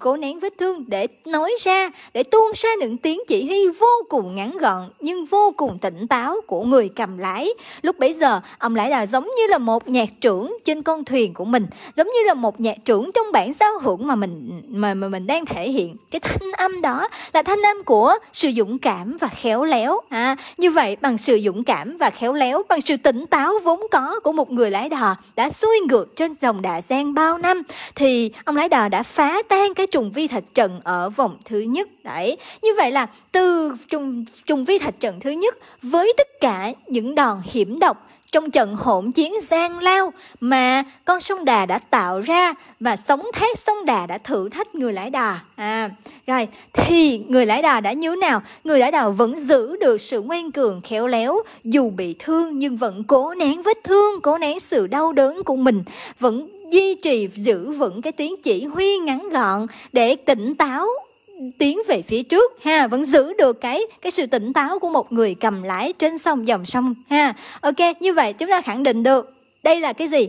cố nén vết thương để nói ra, để tuôn ra những tiếng chỉ huy vô cùng ngắn gọn, nhưng vô cùng tỉnh táo của người cầm lái. Lúc bấy giờ, ông lái đò giống như là một nhạc trưởng trên con thuyền của mình, giống như là một nhạc trưởng trong bản giao hưởng mà mình, mà mà mình đang thể hiện. Cái thanh âm đó là thanh âm của sự dũng cảm và khéo léo. À như vậy, bằng sự dũng cảm và khéo léo, bằng sự tỉnh táo vốn có của một người lái đò đã xuôi ngược trên dòng Đà Giang bao năm, thì ông lái đò đã phá tan cái trùng vi thạch trận ở vòng thứ nhất. Đấy, như vậy là từ trùng trùng vi thạch trận thứ nhất với tất cả những đòn hiểm độc trong trận hỗn chiến gian lao mà con sông Đà đã tạo ra và sóng thế sông Đà đã thử thách người lái đò. À, rồi thì người lái đò đã như nào? Người lái đò vẫn giữ được sự ngoan cường khéo léo dù bị thương nhưng vẫn cố nén vết thương, cố nén sự đau đớn của mình, vẫn duy trì giữ vững cái tiếng chỉ huy ngắn gọn để tỉnh táo tiến về phía trước ha vẫn giữ được cái cái sự tỉnh táo của một người cầm lái trên sông dòng sông ha. Ok như vậy chúng ta khẳng định được đây là cái gì?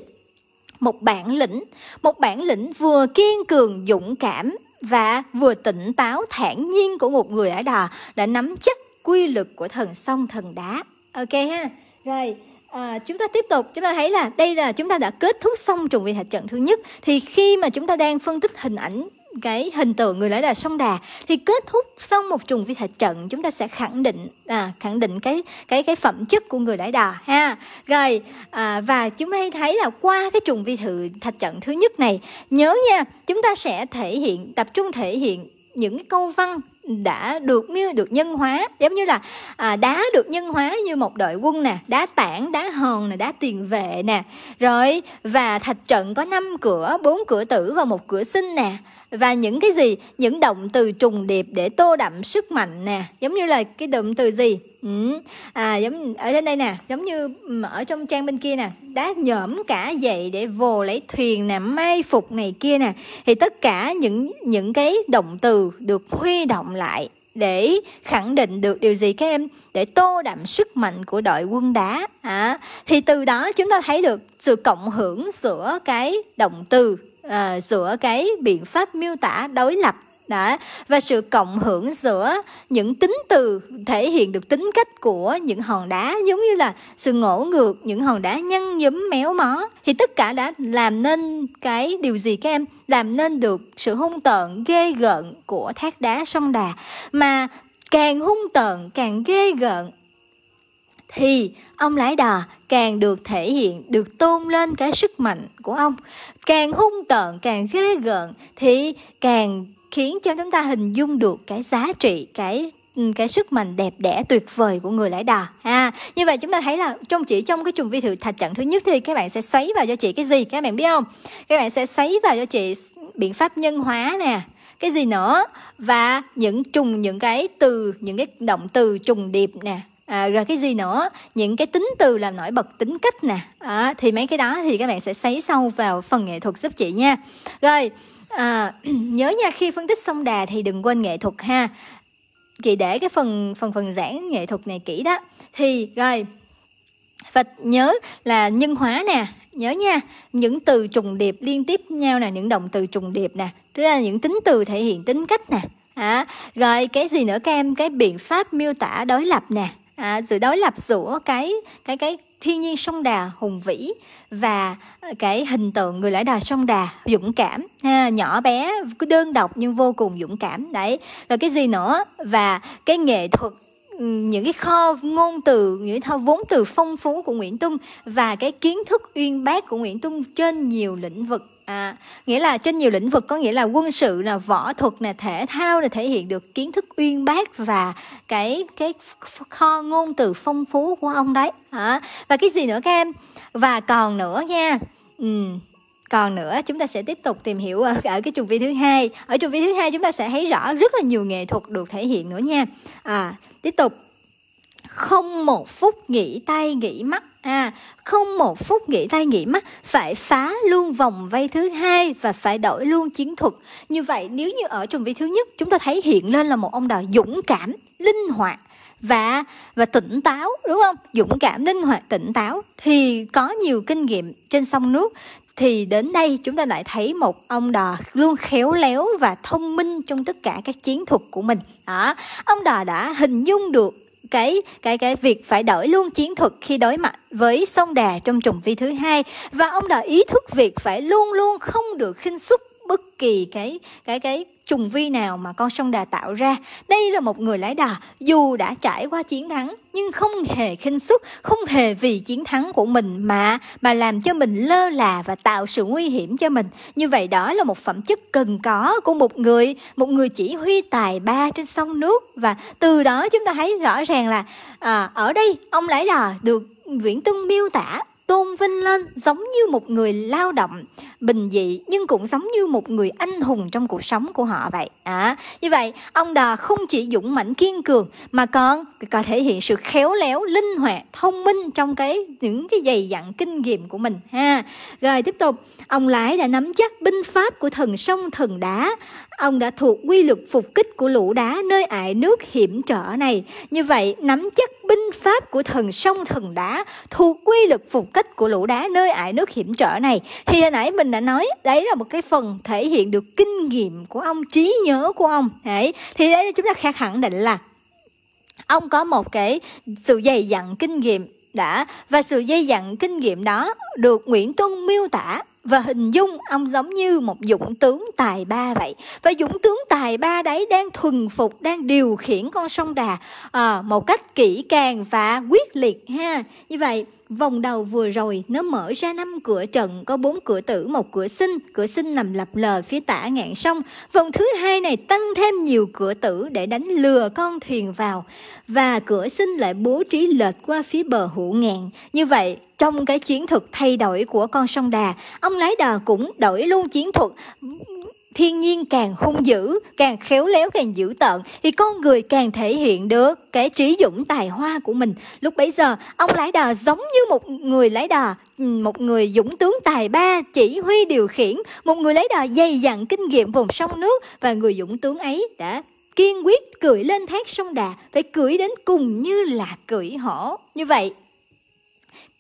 Một bản lĩnh một bản lĩnh vừa kiên cường dũng cảm và vừa tỉnh táo thản nhiên của một người ở đò đã nắm chắc quy luật của thần sông thần đá. Ok ha. Rồi À, chúng ta tiếp tục chúng ta thấy là đây là chúng ta đã kết thúc xong trùng vị thạch trận thứ nhất. Thì khi mà chúng ta đang phân tích hình ảnh cái hình tượng người lái đà sông đà. Thì kết thúc xong một trùng vi thạch trận chúng ta sẽ khẳng định à, khẳng định cái cái cái phẩm chất của người lái đà ha. Rồi à, và chúng ta thấy là qua cái trùng vi thự thạch trận thứ nhất này nhớ nha chúng ta sẽ thể hiện tập trung thể hiện những cái câu văn đã được miêu được nhân hóa. Giống như là à, đá được nhân hóa như một đội quân nè đá tảng đá hòn nè đá tiền vệ nè. Rồi và thạch trận có năm cửa bốn cửa tử và một cửa sinh nè và những cái gì? Những động từ trùng điệp để tô đậm sức mạnh nè. Giống như là cái động từ gì? Ừ. à giống ở trên đây nè giống như ở trong trang bên kia nè. Đá nhỡm cả dậy để vồ lấy thuyền nè mai phục này kia nè. Thì tất cả những những cái động từ được huy động lại để khẳng định được điều gì các em? Để tô đậm sức mạnh của đội quân đá. À, thì từ đó chúng ta thấy được sự cộng hưởng giữa cái động từ à, giữa cái biện pháp miêu tả đối lập đó và sự cộng hưởng giữa những tính từ thể hiện được tính cách của những hòn đá giống như là sự ngỗ ngược những hòn đá nhăn nhúm méo mó. Thì tất cả đã làm nên cái điều gì các em? Làm nên được sự hung tợn ghê gợn của thác đá sông đà. Mà càng hung tợn càng ghê gợn thì ông lái đò càng được thể hiện, được tôn lên cái sức mạnh của ông. Càng hung tợn, càng ghê gợn thì càng khiến cho chúng ta hình dung được cái giá trị, cái cái sức mạnh đẹp đẽ tuyệt vời của người lãi đà ha. Như vậy chúng ta thấy là trong chỉ trong cái trùng vi thử thạch trận thứ nhất thì các bạn sẽ xoáy vào cho chị cái gì các bạn biết không? Các bạn sẽ xoáy vào cho chị biện pháp nhân hóa nè cái gì nữa? Và những trùng những cái từ những cái động từ trùng điệp nè à, rồi cái gì nữa? Những cái tính từ làm nổi bật tính cách nè. À, thì mấy cái đó thì các bạn sẽ sấy sâu vào phần nghệ thuật giúp chị nha. Rồi à, nhớ nha khi phân tích sông đà thì đừng quên nghệ thuật ha. Chị để cái phần phần phần giảng nghệ thuật này kỹ đó. Thì rồi và nhớ là nhân hóa nè. Nhớ nha những từ trùng điệp liên tiếp nhau nè những động từ trùng điệp nè. Tức là những tính từ thể hiện tính cách nè. À, rồi cái gì nữa các em? Cái biện pháp miêu tả đối lập nè à, sự đối lập giữa cái cái cái thiên nhiên sông đà hùng vĩ và cái hình tượng người lái đò sông đà dũng cảm. Ha, nhỏ bé cứ đơn độc nhưng vô cùng dũng cảm. Đấy rồi cái gì nữa? Và cái nghệ thuật những cái kho ngôn từ những kho vốn từ phong phú của Nguyễn Tuân và cái kiến thức uyên bác của Nguyễn Tuân trên nhiều lĩnh vực à nghĩa là trên nhiều lĩnh vực có nghĩa là quân sự là võ thuật là thể thao là thể hiện được kiến thức uyên bác và cái cái kho ngôn từ phong phú của ông đấy. À, và cái gì nữa các em? Và còn nữa nha. Ừ, còn nữa chúng ta sẽ tiếp tục tìm hiểu ở, ở cái trùng vi thứ hai. Ở trùng vi thứ hai chúng ta sẽ thấy rõ rất là nhiều nghệ thuật được thể hiện nữa nha. À tiếp tục. Không một phút nghỉ tay nghỉ mắt à không một phút nghỉ tay nghỉ mắt, phải phá luôn vòng vây thứ hai và phải đổi luôn chiến thuật. Như vậy, nếu như ở trong vị thứ nhất, chúng ta thấy hiện lên là một ông đòi dũng cảm, linh hoạt và và tỉnh táo, đúng không? Dũng cảm, linh hoạt, tỉnh táo. Thì có nhiều kinh nghiệm trên sông nước. Thì đến đây, chúng ta lại thấy một ông đò luôn khéo léo và thông minh trong tất cả các chiến thuật của mình. Đó, ông đò đã hình dung được cái cái cái việc phải đổi luôn chiến thuật khi đối mặt với sông đà trong trùng vi thứ hai. Và ông đã ý thức việc phải luôn luôn không được khinh suất bất kỳ cái cái cái trùng vi nào mà con sông đà tạo ra. Đây là một người lái đò dù đã trải qua chiến thắng nhưng không hề khinh suất, không hề vì chiến thắng của mình mà mà làm cho mình lơ là và tạo sự nguy hiểm cho mình. Như vậy đó là một phẩm chất cần có của một người, một người chỉ huy tài ba trên sông nước và từ đó chúng ta thấy rõ ràng là à, ở đây ông lái đò được Nguyễn Tuân miêu tả tôn vinh lên giống như một người lao động bình dị nhưng cũng giống như một người anh hùng trong cuộc sống của họ vậy. À, như vậy ông đò không chỉ dũng mãnh kiên cường mà còn có thể hiện sự khéo léo linh hoạt thông minh trong cái những cái dày dặn kinh nghiệm của mình ha. Rồi tiếp tục ông lái đã nắm chắc binh pháp của thần sông thần đá ông đã thuộc quy luật phục kích của lũ đá nơi ải nước hiểm trở này. Như vậy, nắm chắc binh pháp của thần sông thần đá thuộc quy luật phục kích của lũ đá nơi ải nước hiểm trở này. Thì hồi nãy mình đã nói, đấy là một cái phần thể hiện được kinh nghiệm của ông, trí nhớ của ông. Đấy, thì đấy, chúng ta khẳng định là ông có một cái sự dày dặn kinh nghiệm đã. Và sự dây dặn kinh nghiệm đó được Nguyễn Tuân miêu tả và hình dung ông giống như một dũng tướng tài ba vậy. Và dũng tướng tài ba đấy đang thuần phục đang điều khiển con sông đà à, một cách kỹ càng và quyết liệt ha. Như vậy Vòng đầu vừa rồi, nó mở ra năm cửa trận, có bốn cửa tử, một cửa sinh. Cửa sinh nằm lập lờ phía tả ngạn sông. Vòng thứ hai này tăng thêm nhiều cửa tử để đánh lừa con thuyền vào. Và cửa sinh lại bố trí lệch qua phía bờ hữu ngạn. Như vậy, trong cái chiến thuật thay đổi của con sông đà, ông lái đò cũng đổi luôn chiến thuật thiên nhiên càng hung dữ, càng khéo léo càng dữ tợn, thì con người càng thể hiện được cái trí dũng tài hoa của mình. Lúc bấy giờ, ông lái đò giống như một người lái đò ừ, một người dũng tướng tài ba, chỉ huy điều khiển, một người lái đò dày dặn kinh nghiệm vùng sông nước, và người dũng tướng ấy đã kiên quyết cưỡi lên thác sông đà, phải cưỡi đến cùng như là cưỡi hổ. Như vậy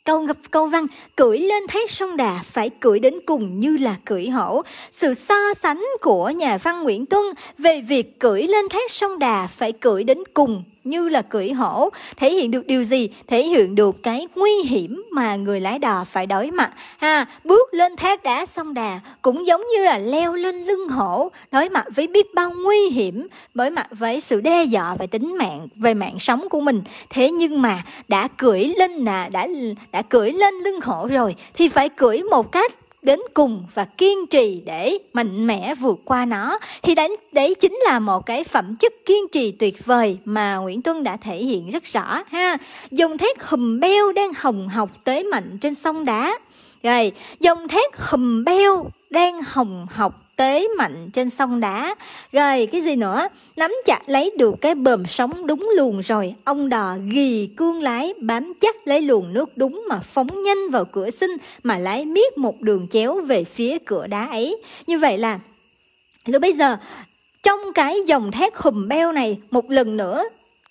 Câu ngập câu văn, cưỡi lên thác sông Đà phải cưỡi đến cùng như là cưỡi hổ. Sự so sánh của nhà văn Nguyễn Tuân về việc cưỡi lên thác sông Đà phải cưỡi đến cùng như là cưỡi hổ, thể hiện được điều gì? Thể hiện được cái nguy hiểm mà người lái đò phải đối mặt. Ha, bước lên thác đá sông đà cũng giống như là leo lên lưng hổ, đối mặt với biết bao nguy hiểm, đối mặt với sự đe dọa về tính mạng, về mạng sống của mình. Thế nhưng mà đã cưỡi lên là đã đã cưỡi lên lưng hổ rồi thì phải cưỡi một cách đến cùng và kiên trì để mạnh mẽ vượt qua nó. Thì đấy, đấy chính là một cái phẩm chất kiên trì tuyệt vời mà Nguyễn Tuân đã thể hiện rất rõ ha. Dòng thét hùm beo đang hồng học tới mạnh trên sông đá. Rồi dòng thét hùm beo đang hồng học tế mạnh trên sông đá. Rồi cái gì nữa? Nắm chặt lấy được cái bờm sóng đúng luồng rồi. Ông đò ghi cương lái, bám chắc lấy luồng nước đúng mà phóng nhanh vào cửa sinh mà lái miết một đường chéo về phía cửa đá ấy. Như vậy là, lúc bây giờ, trong cái dòng thác hùm beo này, một lần nữa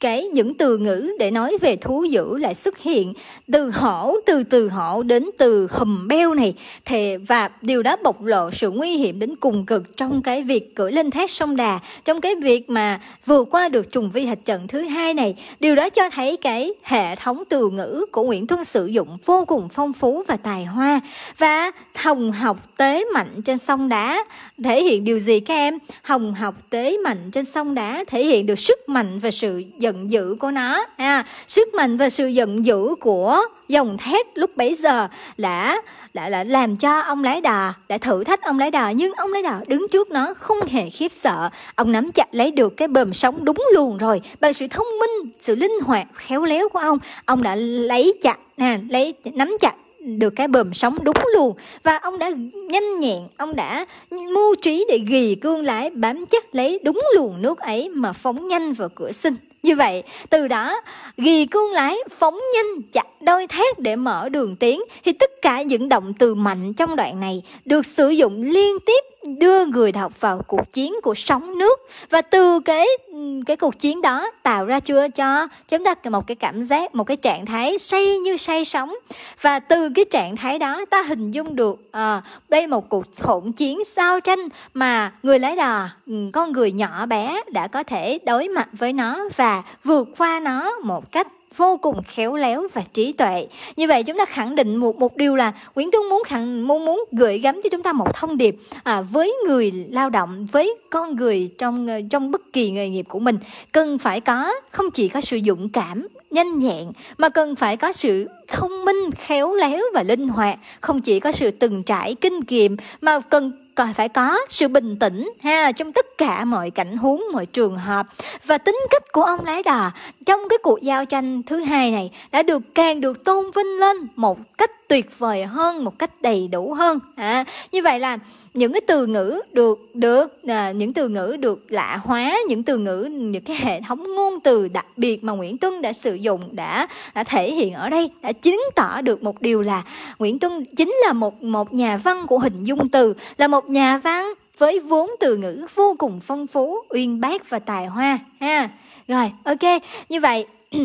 cái những từ ngữ để nói về thú dữ lại xuất hiện, từ hổ, từ từ hổ đến từ hùm beo này. Thì và điều đó bộc lộ sự nguy hiểm đến cùng cực trong cái việc cưỡi lên thác sông đà, trong cái việc mà vừa qua được trùng vi thạch trận thứ hai này. Điều đó cho thấy cái hệ thống từ ngữ của Nguyễn Tuân sử dụng vô cùng phong phú và tài hoa. Và hồng học tế mạnh trên sông đá thể hiện điều gì các em? Hồng học tế mạnh trên sông đá thể hiện được sức mạnh và sự giận dữ của nó, ha. Sức mạnh và sự giận dữ của dòng thét lúc bấy giờ đã đã là làm cho ông lái đò, đã thử thách ông lái đò, nhưng ông lái đò đứng trước nó không hề khiếp sợ. Ông nắm chặt lấy được cái bờm sóng đúng luồng rồi. Bằng sự thông minh, sự linh hoạt, khéo léo của ông ông đã lấy chặt nè lấy, nắm chặt được cái bờm sóng đúng luôn và ông đã nhanh nhẹn, ông đã mưu trí để ghi cương lái bám chắc lấy đúng luồng nước ấy mà phóng nhanh vào cửa sinh như vậy, từ đó ghi cương lái phóng nhanh chặt đôi thét để mở đường tiến thì tất cả những động từ mạnh trong đoạn này được sử dụng liên tiếp đưa người đọc vào cuộc chiến của sóng nước. Và từ cái ừ, cái cuộc chiến đó tạo ra chưa cho chúng ta một cái cảm giác một cái trạng thái say như say sóng. Và từ cái trạng thái đó ta hình dung được à, đây một cuộc hỗn chiến sao tranh mà người lái đò ừ, con người nhỏ bé đã có thể đối mặt với nó và vượt qua nó một cách vô cùng khéo léo và trí tuệ. Như vậy chúng ta khẳng định một một điều là Nguyễn Tuân muốn khẳng muốn muốn gửi gắm cho chúng ta một thông điệp à, với người lao động, với con người trong ờ, trong bất kỳ nghề nghiệp của mình cần phải có không chỉ có sự dũng cảm nhanh nhẹn mà cần phải có sự thông minh khéo léo và linh hoạt không chỉ có sự từng trải kinh nghiệm mà cần còn phải có sự bình tĩnh ha trong tất cả mọi cảnh huống mọi trường hợp. Và tính cách của ông lái đò trong cái cuộc giao tranh thứ hai này đã được càng được tôn vinh lên một cách tuyệt vời hơn một cách đầy đủ hơn à, như vậy là những cái từ ngữ được được à, những từ ngữ được lạ hóa những từ ngữ những cái hệ thống ngôn từ đặc biệt mà Nguyễn Tuân đã sử dụng đã đã thể hiện ở đây đã chứng tỏ được một điều là Nguyễn Tuân chính là một một nhà văn của hình dung từ là một nhà văn với vốn từ ngữ vô cùng phong phú, uyên bác và tài hoa, ha. Rồi, ok, như vậy,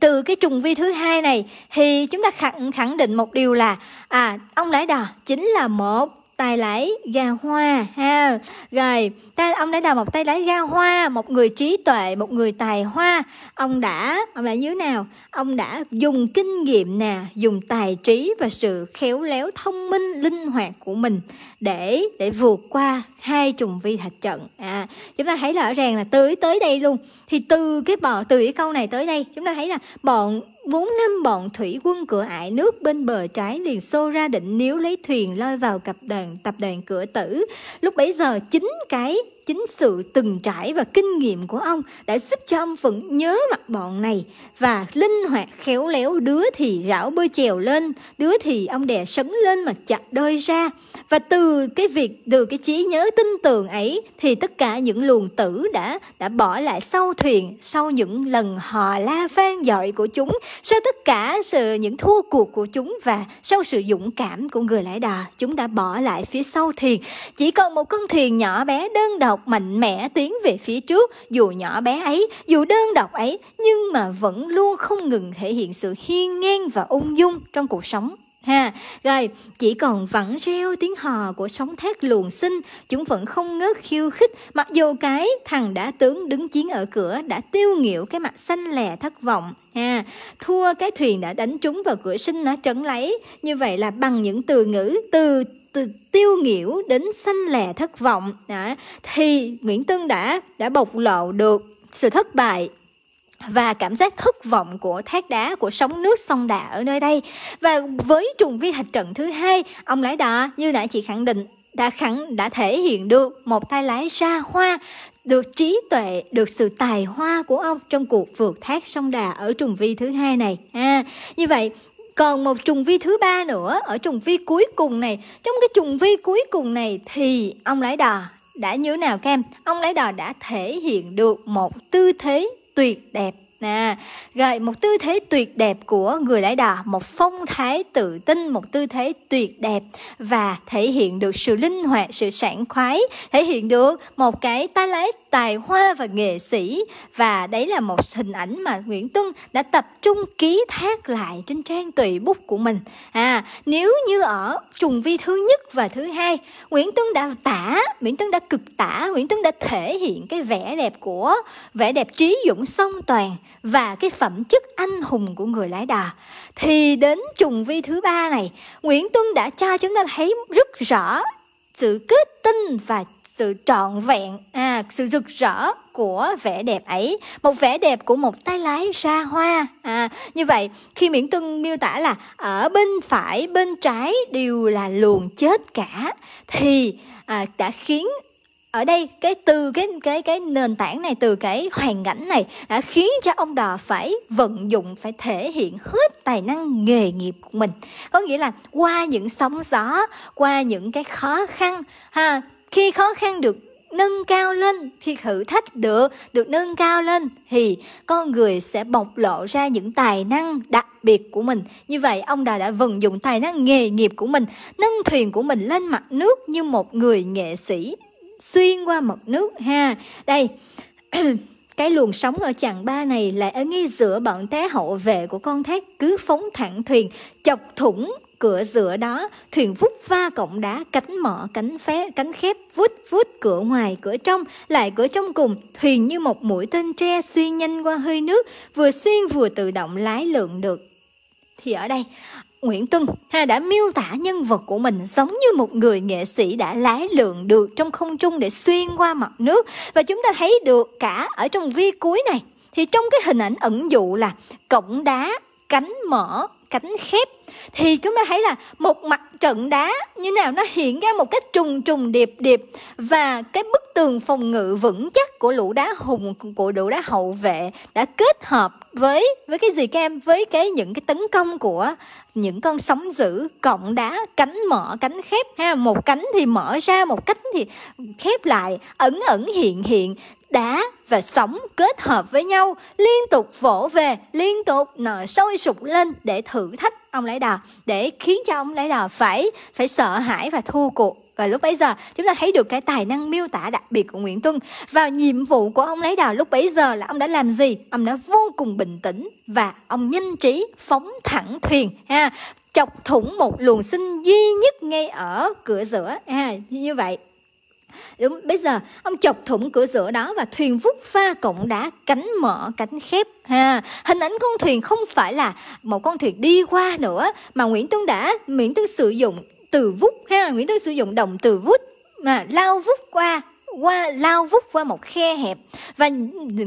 từ cái trùng vi thứ hai này thì chúng ta khẳng khẳng định một điều là à ông lái đò chính là một tay lái ga hoa, ha. Rồi, ta, ông đã là một tay lái ga hoa, một người trí tuệ, một người tài hoa. Ông đã ông đã như nào? Ông đã dùng kinh nghiệm nè, dùng tài trí và sự khéo léo thông minh, linh hoạt của mình để để vượt qua hai trùng vi thạch trận. À chúng ta thấy rõ ràng là tới tới đây luôn. Thì từ cái bọn từ cái câu này tới đây, chúng ta thấy là bọn bốn năm bọn thủy quân cửa ải nước bên bờ trái liền xô ra định níu lấy thuyền lôi vào cặp đoàn, tập đoàn cửa tử. Lúc bấy giờ, chính cái chính sự từng trải và kinh nghiệm của ông đã giúp cho ông vẫn nhớ mặt bọn này và linh hoạt khéo léo đứa thì rảo bơi chèo lên, đứa thì ông đè sấn lên mà chặt đôi ra. Và từ cái việc, từ cái trí nhớ tin tưởng ấy thì tất cả những luồng tử đã đã bỏ lại sau thuyền, sau những lần hò la vang dội của chúng, sau tất cả sự, những thua cuộc của chúng và sau sự dũng cảm của người lái đò, chúng đã bỏ lại phía sau thuyền. Chỉ còn một con thuyền nhỏ bé đơn độc mạnh mẽ tiến về phía trước, dù nhỏ bé ấy, dù đơn độc ấy, nhưng mà vẫn luôn không ngừng thể hiện sự hiên ngang và ung dung trong cuộc sống. Ha, rồi, chỉ còn vẫn reo tiếng hò của sóng thét luồn sinh, chúng vẫn không ngớt khiêu khích, mặc dù cái thằng đã tướng đứng chiến ở cửa đã tiêu nghỉu cái mặt xanh lè thất vọng. Ha, thua cái thuyền đã đánh trúng vào cửa sinh nó trấn lấy. Như vậy là bằng những từ ngữ từ từ tiêu nghỉu đến xanh lè thất vọng. Đã, thì Nguyễn Tân đã đã bộc lộ được sự thất bại và cảm giác thất vọng của thác đá của sóng nước sông đà ở nơi đây. Và với trùng vi thạch trận thứ hai ông lái đò như nãy chị khẳng định đã khẳng đã thể hiện được một tay lái ra hoa được trí tuệ được sự tài hoa của ông trong cuộc vượt thác sông đà ở trùng vi thứ hai này. À, như vậy còn một trùng vi thứ ba nữa, ở trùng vi cuối cùng này, trong cái trùng vi cuối cùng này thì ông lái đò đã như nào các em? Ông lái đò đã thể hiện được một tư thế tuyệt đẹp. Nè, rồi một tư thế tuyệt đẹp của người lái đò, một phong thái tự tin, một tư thế tuyệt đẹp và thể hiện được sự linh hoạt, sự sảng khoái, thể hiện được một cái tay lái tài hoa và nghệ sĩ. Và đấy là một hình ảnh mà Nguyễn Tuân đã tập trung ký thác lại trên trang tùy bút của mình. À nếu như ở trùng vi thứ nhất và thứ hai, Nguyễn Tuân đã tả, Nguyễn Tuân đã cực tả, Nguyễn Tuân đã thể hiện cái vẻ đẹp của vẻ đẹp trí dũng song toàn và cái phẩm chất anh hùng của người lái đò. Thì đến trùng vi thứ ba này, Nguyễn Tuân đã cho chúng ta thấy rất rõ sự kết tinh và sự trọn vẹn à sự rực rỡ của vẻ đẹp ấy. Một vẻ đẹp của một tay lái ra hoa à. Như vậy khi miễn tuân miêu tả là ở bên phải bên trái đều là luồng chết cả thì à, đã khiến ở đây, cái từ, cái cái cái nền tảng này, từ cái hoàn cảnh này đã khiến cho ông đò phải vận dụng, phải thể hiện hết tài năng nghề nghiệp của mình. Có nghĩa là qua những sóng gió, qua những cái khó khăn, ha, khi khó khăn được nâng cao lên khi thử thách được được nâng cao lên thì con người sẽ bộc lộ ra những tài năng đặc biệt của mình. Như vậy, ông đà đã vận dụng tài năng nghề nghiệp của mình, nâng thuyền của mình lên mặt nước như một người nghệ sĩ xuyên qua mặt nước ha. Đây, cái luồng sóng ở chặng ba này lại ở ngay giữa bọn té hậu vệ của con thác cứ phóng thẳng thuyền, chọc thủng cửa giữa đó. Thuyền vút va cọng đá, cánh mỏ, cánh phé, cánh khép vút vút cửa ngoài, cửa trong, lại cửa trong cùng. Thuyền như một mũi tên tre xuyên nhanh qua hơi nước, vừa xuyên vừa tự động lái lượn được. Thì ở đây Nguyễn Tuân, ha, đã miêu tả nhân vật của mình giống như một người nghệ sĩ đã lái lượn được trong không trung để xuyên qua mặt nước. Và chúng ta thấy được cả ở trong vi cuối này. Thì trong cái hình ảnh ẩn dụ là cổng đá, cánh mở, cánh khép thì chúng ta thấy là một mặt trận đá như nào nó hiện ra một cách trùng trùng điệp điệp và cái bức tường phòng ngự vững chắc của lũ đá hùng, của lũ đá hậu vệ đã kết hợp với với cái gì các em? Với cái những cái tấn công của những con sóng dữ cộng đá, cánh mở, cánh khép ha. Một cánh thì mở ra, một cánh thì khép lại, ẩn ẩn hiện hiện. Đá và sóng kết hợp với nhau, liên tục vỗ về, liên tục nở sôi sục lên để thử thách ông lấy đò để khiến cho ông lấy đò phải phải sợ hãi và thua cuộc. Và lúc bấy giờ chúng ta thấy được cái tài năng miêu tả đặc biệt của Nguyễn Tuân. Và nhiệm vụ của ông lấy đào lúc bấy giờ là ông đã làm gì? Ông đã vô cùng bình tĩnh và ông nhanh trí phóng thẳng thuyền ha chọc thủng một luồng sinh duy nhất ngay ở cửa giữa à, như vậy. Đúng, bây giờ ông chọc thủng cửa giữa đó và thuyền vút pha cổng đá cánh mở cánh khép ha. Hình ảnh con thuyền không phải là một con thuyền đi qua nữa mà Nguyễn Tuấn đã Nguyễn Tuấn sử dụng từ vút ha Nguyễn Tuấn sử dụng động từ vút mà lao vút qua qua, lao vút qua một khe hẹp. Và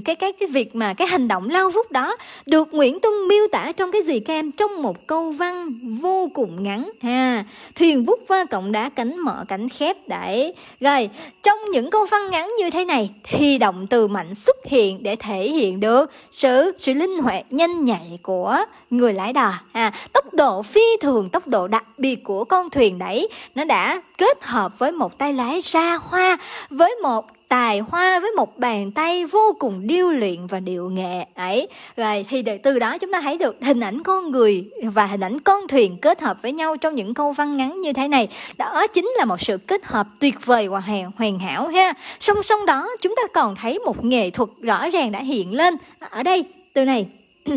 cái cái cái việc mà cái hành động lao vút đó được Nguyễn Tuân miêu tả trong cái gì, các em? Trong một câu văn vô cùng ngắn, ha. Thuyền vút qua cọng đá cánh mở cánh khép để rồi, trong những câu văn ngắn như thế này thì động từ mạnh xuất hiện để thể hiện được sự sự linh hoạt, nhanh nhạy của người lái đò à tốc độ phi thường, tốc độ đặc biệt của con thuyền đấy, nó đã kết hợp với một tay lái ra hoa với một tài hoa với một bàn tay vô cùng điêu luyện và điệu nghệ ấy. Rồi thì từ đó chúng ta thấy được hình ảnh con người và hình ảnh con thuyền kết hợp với nhau trong những câu văn ngắn như thế này. Đó chính là một sự kết hợp tuyệt vời và hoàn, hoàn hảo ha. Song song đó chúng ta còn thấy một nghệ thuật rõ ràng đã hiện lên. Ở đây từ này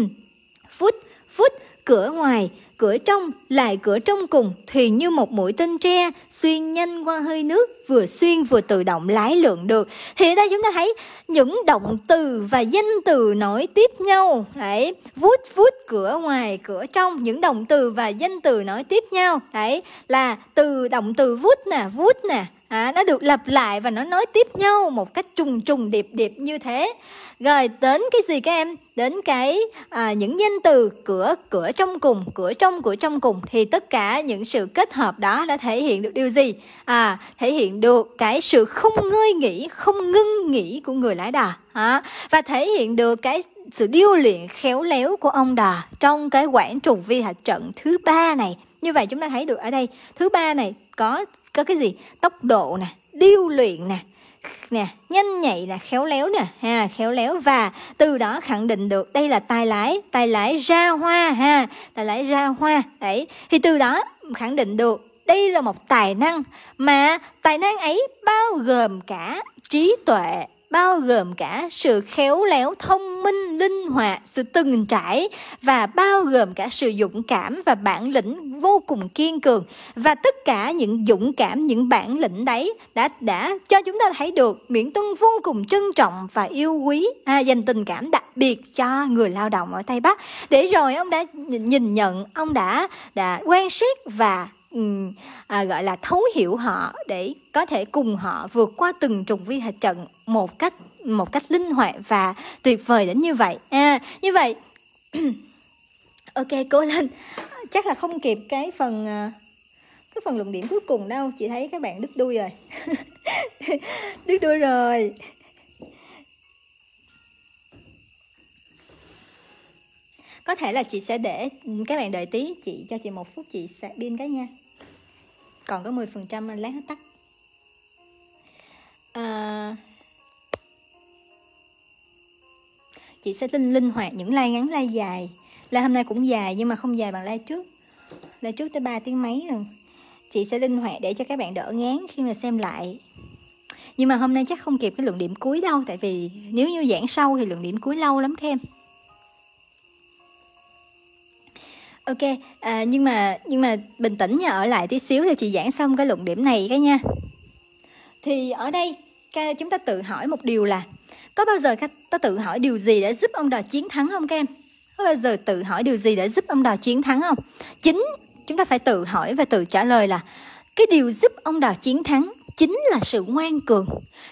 phút phút cửa ngoài cửa trong, lại cửa trong cùng thuyền như một mũi tên tre, xuyên nhanh qua hơi nước, vừa xuyên vừa tự động lái lượn được. Thì ở đây chúng ta thấy những động từ và danh từ nối tiếp nhau. Đấy vút vút cửa ngoài, cửa trong, những động từ và danh từ nối tiếp nhau. Đấy, là từ, động từ vút nè vút nè à, nó được lặp lại và nó nói tiếp nhau một cách trùng trùng điệp điệp như thế. Rồi đến cái gì các em? Đến cái à, những danh từ cửa cửa trong cùng cửa trong cửa trong cùng thì tất cả những sự kết hợp đó đã thể hiện được điều gì? À thể hiện được cái sự không ngơi nghỉ không ngưng nghỉ của người lái đò à, và thể hiện được cái sự điêu luyện khéo léo của ông đò trong cái quảng trùng vi hạch trận thứ ba này. Như vậy chúng ta thấy được ở đây thứ ba này có có cái gì? Tốc độ nè, điêu luyện nè nè, nhanh nhạy nè, khéo léo nè, ha, khéo léo. Và từ đó khẳng định được đây là tài lái tài lái ra hoa, ha, tài lái ra hoa. Đấy, thì từ đó khẳng định được đây là một tài năng mà tài năng ấy bao gồm cả trí tuệ bao gồm cả sự khéo léo thông minh linh hoạt sự từng trải và bao gồm cả sự dũng cảm và bản lĩnh vô cùng kiên cường. Và tất cả những dũng cảm những bản lĩnh đấy đã đã cho chúng ta thấy được miễn tuân vô cùng trân trọng và yêu quý à, dành tình cảm đặc biệt cho người lao động ở tây bắc. Để rồi ông đã nhìn nhận ông đã đã quan sát và Ừ, à, gọi là thấu hiểu họ để có thể cùng họ vượt qua từng trùng vi thạch trận một cách một cách linh hoạt và tuyệt vời đến như vậy. À, như vậy ok cố lên. Chắc là không kịp cái phần à, cái phần luận điểm cuối cùng đâu. Chị thấy các bạn đứt đuôi rồi. Đứt đuôi rồi. Có thể là chị sẽ để các bạn đợi tí. Chị cho chị một phút chị sẽ pin cái nha còn có 10% lát nó tắt. À, chị sẽ linh linh hoạt những like ngắn like dài. Like hôm nay cũng dài nhưng mà không dài bằng like trước. Like trước tới 3 tiếng mấy rồi. Chị sẽ linh hoạt để cho các bạn đỡ ngán khi mà xem lại. Nhưng mà hôm nay chắc không kịp cái lượng điểm cuối đâu tại vì nếu như giảng sâu thì lượng điểm cuối lâu lắm các em. Ok à, nhưng mà nhưng mà bình tĩnh nha ở lại tí xíu thì chị giảng xong cái luận điểm này cái nha. Thì ở đây chúng ta tự hỏi một điều là có bao giờ ta tự hỏi điều gì để giúp ông đò chiến thắng không các em? Có bao giờ tự hỏi điều gì để giúp ông đò chiến thắng không? Chính chúng ta phải tự hỏi và tự trả lời là cái điều giúp ông đò chiến thắng chính là sự ngoan cường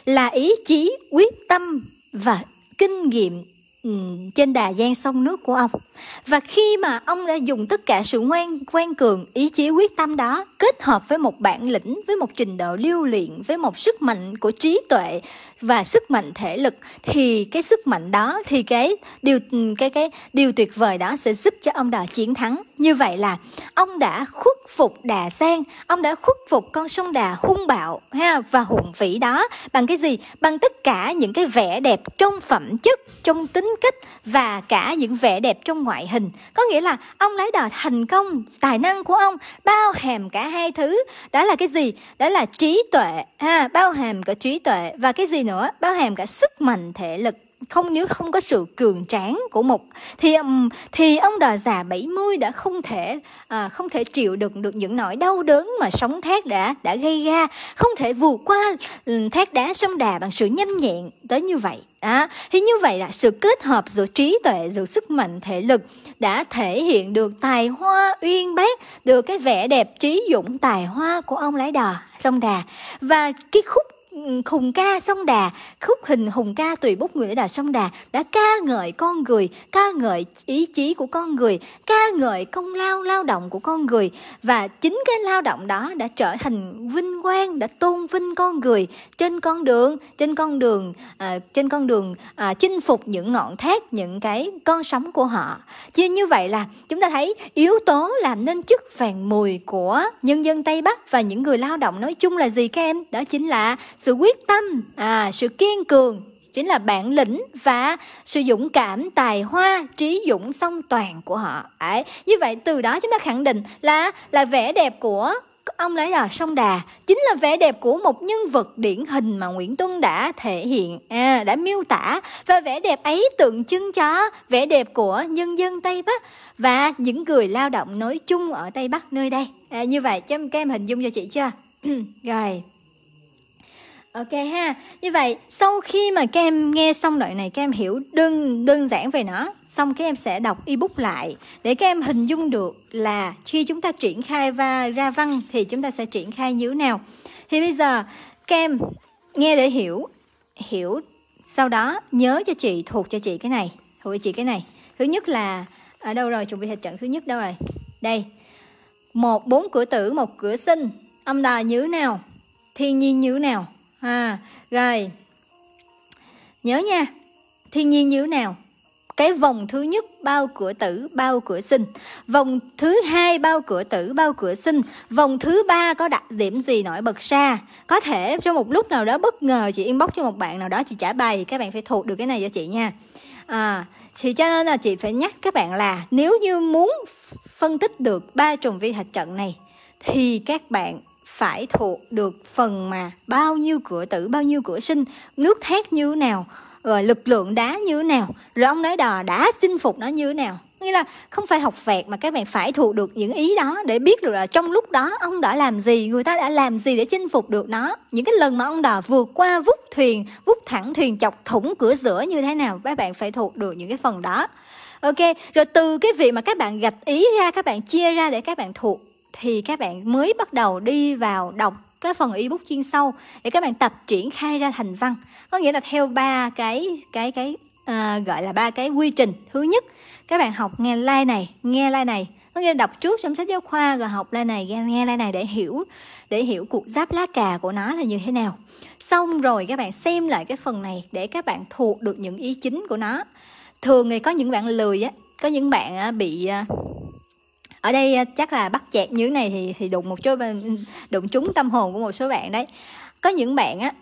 là ý chí quyết tâm và kinh nghiệm Ừ, trên đà giang sông nước của ông. Và khi mà ông đã dùng tất cả sự ngoan ngoan cường, ý chí, quyết tâm đó, kết hợp với một bản lĩnh, với một trình độ lưu luyện, với một sức mạnh của trí tuệ và sức mạnh thể lực, thì cái sức mạnh đó, thì cái điều, cái cái điều tuyệt vời đó sẽ giúp cho ông đà chiến thắng như vậy là ông đã khuất phục đà Sen, ông đã khuất phục con sông đà hung bạo ha và hùng vĩ đó. Bằng cái gì? Bằng tất cả những cái vẻ đẹp trong phẩm chất trong tính cách và cả những vẻ đẹp trong ngoại hình. Có nghĩa là ông lấy đò thành công tài năng của ông bao hàm cả hai thứ. Đó là cái gì? Đó là trí tuệ ha bao hàm cả trí tuệ. Và cái gì nữa? Bao hàm cả sức mạnh thể lực không nếu không có sự cường tráng của một thì thì ông đò già 70 đã không thể à, không thể chịu đựng được những nỗi đau đớn mà sóng thác đã đã gây ra. Không thể vượt qua thác đá sông đà bằng sự nhanh nhẹn tới như vậy. À, thì như vậy là sự kết hợp giữa trí tuệ, giữa sức mạnh thể lực đã thể hiện được tài hoa uyên bác, được cái vẻ đẹp trí dũng tài hoa của ông lái đò sông đà. Và cái khúc hùng ca sông đà khúc hình hùng ca tùy bút người đà sông đà đã ca ngợi con người ca ngợi ý chí của con người ca ngợi công lao lao động của con người. Và chính cái lao động đó đã trở thành vinh quang đã tôn vinh con người trên con đường trên con đường à, trên con đường à, chinh phục những ngọn thác những cái con sóng của họ. Chứ như vậy là chúng ta thấy yếu tố làm nên chức vàng mùi của nhân dân tây bắc và những người lao động nói chung là gì các em? Đó chính là sự quyết tâm à sự kiên cường chính là bản lĩnh và sự dũng cảm tài hoa trí dũng song toàn của họ. Đấy. như vậy từ đó chúng ta khẳng định là là vẻ đẹp của ông lấy là sông đà chính là vẻ đẹp của một nhân vật điển hình mà nguyễn tuân đã thể hiện à, đã miêu tả. Và vẻ đẹp ấy tượng trưng cho vẻ đẹp của nhân dân tây bắc và những người lao động nói chung ở tây bắc nơi đây. À, như vậy cho các em hình dung cho chị chưa? Rồi. Ok ha. Như vậy, sau khi mà các em nghe xong đoạn này, các em hiểu đơn đơn giản về nó, xong các em sẽ đọc ebook lại để các em hình dung được là khi chúng ta triển khai và ra văn thì chúng ta sẽ triển khai như thế nào. Thì bây giờ các em nghe để hiểu, hiểu sau đó nhớ cho chị thuộc cho chị cái này, thuộc cho chị cái này. Thứ nhất là ở đâu rồi? Chuẩn bị hệ trận thứ nhất đâu rồi? Đây. Một bốn cửa tử, một cửa sinh. Âm đà như thế nào? Thiên nhiên như thế nào? À rồi. Nhớ nha, thiên nhiên như thế nào? Cái vòng thứ nhất bao cửa tử, bao cửa sinh. Vòng thứ hai bao cửa tử, bao cửa sinh. Vòng thứ ba có đặc điểm gì nổi bật ra? Có thể trong một lúc nào đó bất ngờ chị inbox cho một bạn nào đó, chị trả bài thì các bạn phải thuộc được cái này cho chị nha. À thì cho nên là chị phải nhắc các bạn là nếu như muốn phân tích được ba trùng vi thạch trận này, thì các bạn phải thuộc được phần mà bao nhiêu cửa tử, bao nhiêu cửa sinh. Nước thét như thế nào, rồi lực lượng đá như thế nào, rồi ông nói đò đã chinh phục nó như thế nào. Nghĩa là không phải học vẹt mà các bạn phải thuộc được những ý đó để biết được là trong lúc đó ông đã làm gì, người ta đã làm gì để chinh phục được nó. Những cái lần mà ông đò vượt qua vút thuyền, vút thẳng thuyền chọc thủng cửa giữa như thế nào, các bạn phải thuộc được những cái phần đó. Ok, rồi từ cái việc mà các bạn gạch ý ra, các bạn chia ra để các bạn thuộc thì các bạn mới bắt đầu đi vào đọc cái phần ebook chuyên sâu để các bạn tập triển khai ra thành văn. Có nghĩa là theo ba cái cái cái uh, gọi là ba cái quy trình. Thứ nhất các bạn học nghe like này nghe like này. Có nghĩa là đọc trước trong sách giáo khoa rồi học like này nghe nghe like này để hiểu để hiểu cuộc giáp lá cà của nó là như thế nào. Xong rồi các bạn xem lại cái phần này để các bạn thuộc được những ý chính của nó. Thường thì có những bạn lười á có những bạn bị ờ, ở đây ờ, chắc là bắt chẹt như thế này thì thì đụng một chút đụng trúng tâm hồn của một số bạn đấy. Có những bạn á,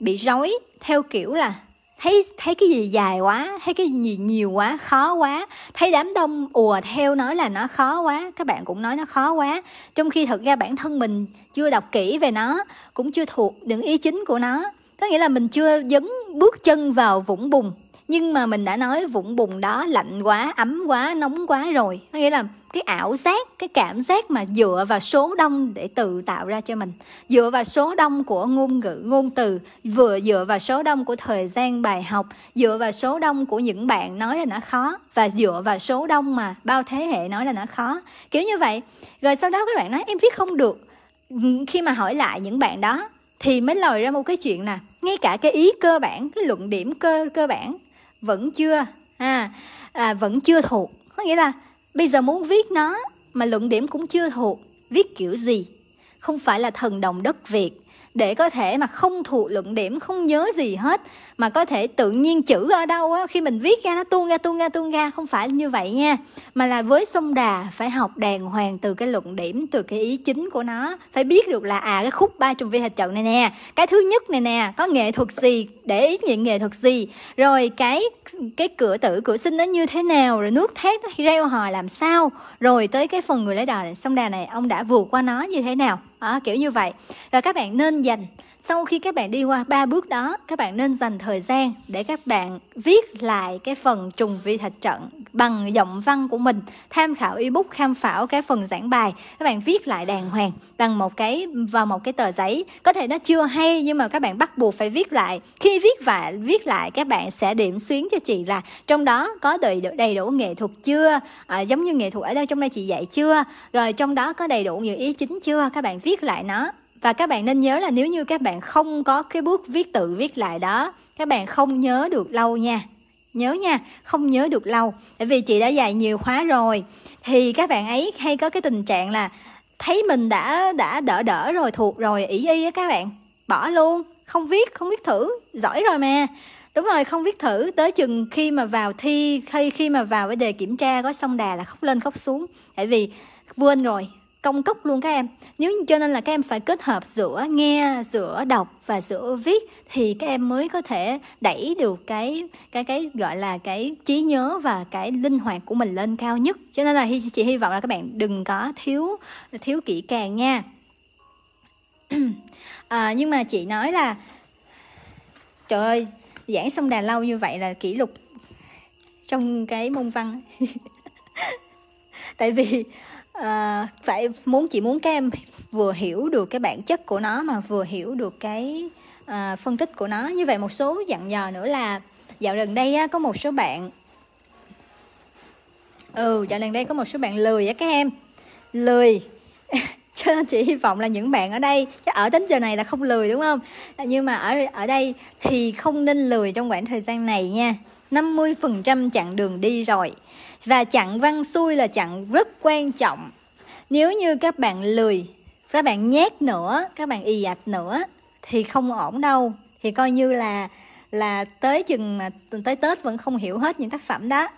bị rối theo kiểu là thấy thấy cái gì dài quá, thấy cái gì nhiều quá, khó quá. Thấy đám đông ùa theo nói là nó khó quá, các bạn cũng nói nó khó quá. Trong khi thật ra bản thân mình chưa đọc kỹ về nó, cũng chưa thuộc những ý chính của nó. Có nghĩa là mình chưa dấn bước chân vào vũng bùn nhưng mà mình đã nói vũng bùn đó lạnh quá, ấm quá, nóng quá rồi. Có nghĩa là cái ảo giác, cái cảm giác mà dựa vào số đông để tự tạo ra cho mình. Dựa vào số đông của ngôn ngữ, ngôn từ, vừa dựa vào số đông của thời gian bài học, dựa vào số đông của những bạn nói là nó khó, và dựa vào số đông mà bao thế hệ nói là nó khó. Kiểu như vậy. Rồi sau đó các bạn nói, em viết không được. Khi mà hỏi lại những bạn đó, thì mới lòi ra một cái chuyện là ngay cả cái ý cơ bản, cái luận điểm cơ cơ bản vẫn chưa à, à vẫn chưa thuộc. Có nghĩa là bây giờ muốn viết nó mà luận điểm cũng chưa thuộc. Viết kiểu gì? Không phải là thần đồng đất việt để có thể mà không thuộc luận điểm, không nhớ gì hết, mà có thể tự nhiên chữ ở đâu á, khi mình viết ra nó tuôn ra tuôn ra tuôn ra, không phải như vậy nha. Mà là với sông đà phải học đàng hoàng từ cái luận điểm, từ cái ý chính của nó. Phải biết được là à cái khúc ba trùng vi hạch trận này nè, cái thứ nhất này nè, có nghệ thuật gì, để ý những nghệ thuật gì, rồi cái cái cửa tử, cửa sinh nó như thế nào, rồi nước thét nó reo hò làm sao. Rồi tới cái phần người lấy đò sông đà này, ông đã vượt qua nó như thế nào? À, kiểu như vậy. Rồi các bạn nên dành sau khi các bạn đi qua ba bước đó các bạn nên dành thời gian để các bạn viết lại cái phần trùng vi thạch trận bằng giọng văn của mình tham khảo ebook tham khảo cái phần giảng bài. Các bạn viết lại đàng hoàng bằng một cái vào một cái tờ giấy. Có thể nó chưa hay nhưng mà các bạn bắt buộc phải viết lại. Khi viết và viết lại các bạn sẽ điểm xuyến cho chị là trong đó có đầy đủ, đầy đủ nghệ thuật chưa? À, giống như nghệ thuật ở đâu trong đây chị dạy chưa? Rồi trong đó có đầy đủ những ý chính chưa? Các bạn viết lại nó và các bạn nên nhớ là nếu như các bạn không có cái bước viết tự viết lại đó, các bạn không nhớ được lâu nha. Nhớ nha, không nhớ được lâu. Tại vì chị đã dạy nhiều khóa rồi. Thì các bạn ấy hay có cái tình trạng là thấy mình đã đã đỡ đỡ rồi, thuộc rồi, ỷ y á các bạn. Bỏ luôn, không viết không viết thử, giỏi rồi mà. Đúng rồi, không viết thử, tới chừng khi mà vào thi, khi khi mà vào cái đề kiểm tra có xong đà là khóc lên khóc xuống. Tại vì quên rồi công cốc luôn các em. Nếu cho nên là các em phải kết hợp giữa nghe giữa đọc và giữa viết thì các em mới có thể đẩy được cái cái cái gọi là cái trí nhớ và cái linh hoạt của mình lên cao nhất. Cho nên là chị hy vọng là các bạn đừng có thiếu thiếu kỹ càng nha. À, nhưng mà chị nói là trời ơi giảng xong đà lâu như vậy là kỷ lục trong cái môn văn. Tại vì à, phải muốn chị muốn các em vừa hiểu được cái bản chất của nó mà vừa hiểu được cái à, phân tích của nó. Như vậy một số dặn dò nữa là dạo gần đây á, có một số bạn ừ dạo gần đây có một số bạn lười á các em lười. Cho nên chị hy vọng là những bạn ở đây chắc ở đến giờ này là không lười đúng không? Nhưng mà ở ở đây thì không nên lười trong khoảng thời gian này nha. 50% chặng đường đi rồi. Và chặng văn xuôi là chặng rất quan trọng. Nếu như các bạn lười, các bạn nhét nữa, các bạn ì ạch nữa, thì không ổn đâu. Thì coi như là là tới chừng mà tới tết vẫn không hiểu hết những tác phẩm đó.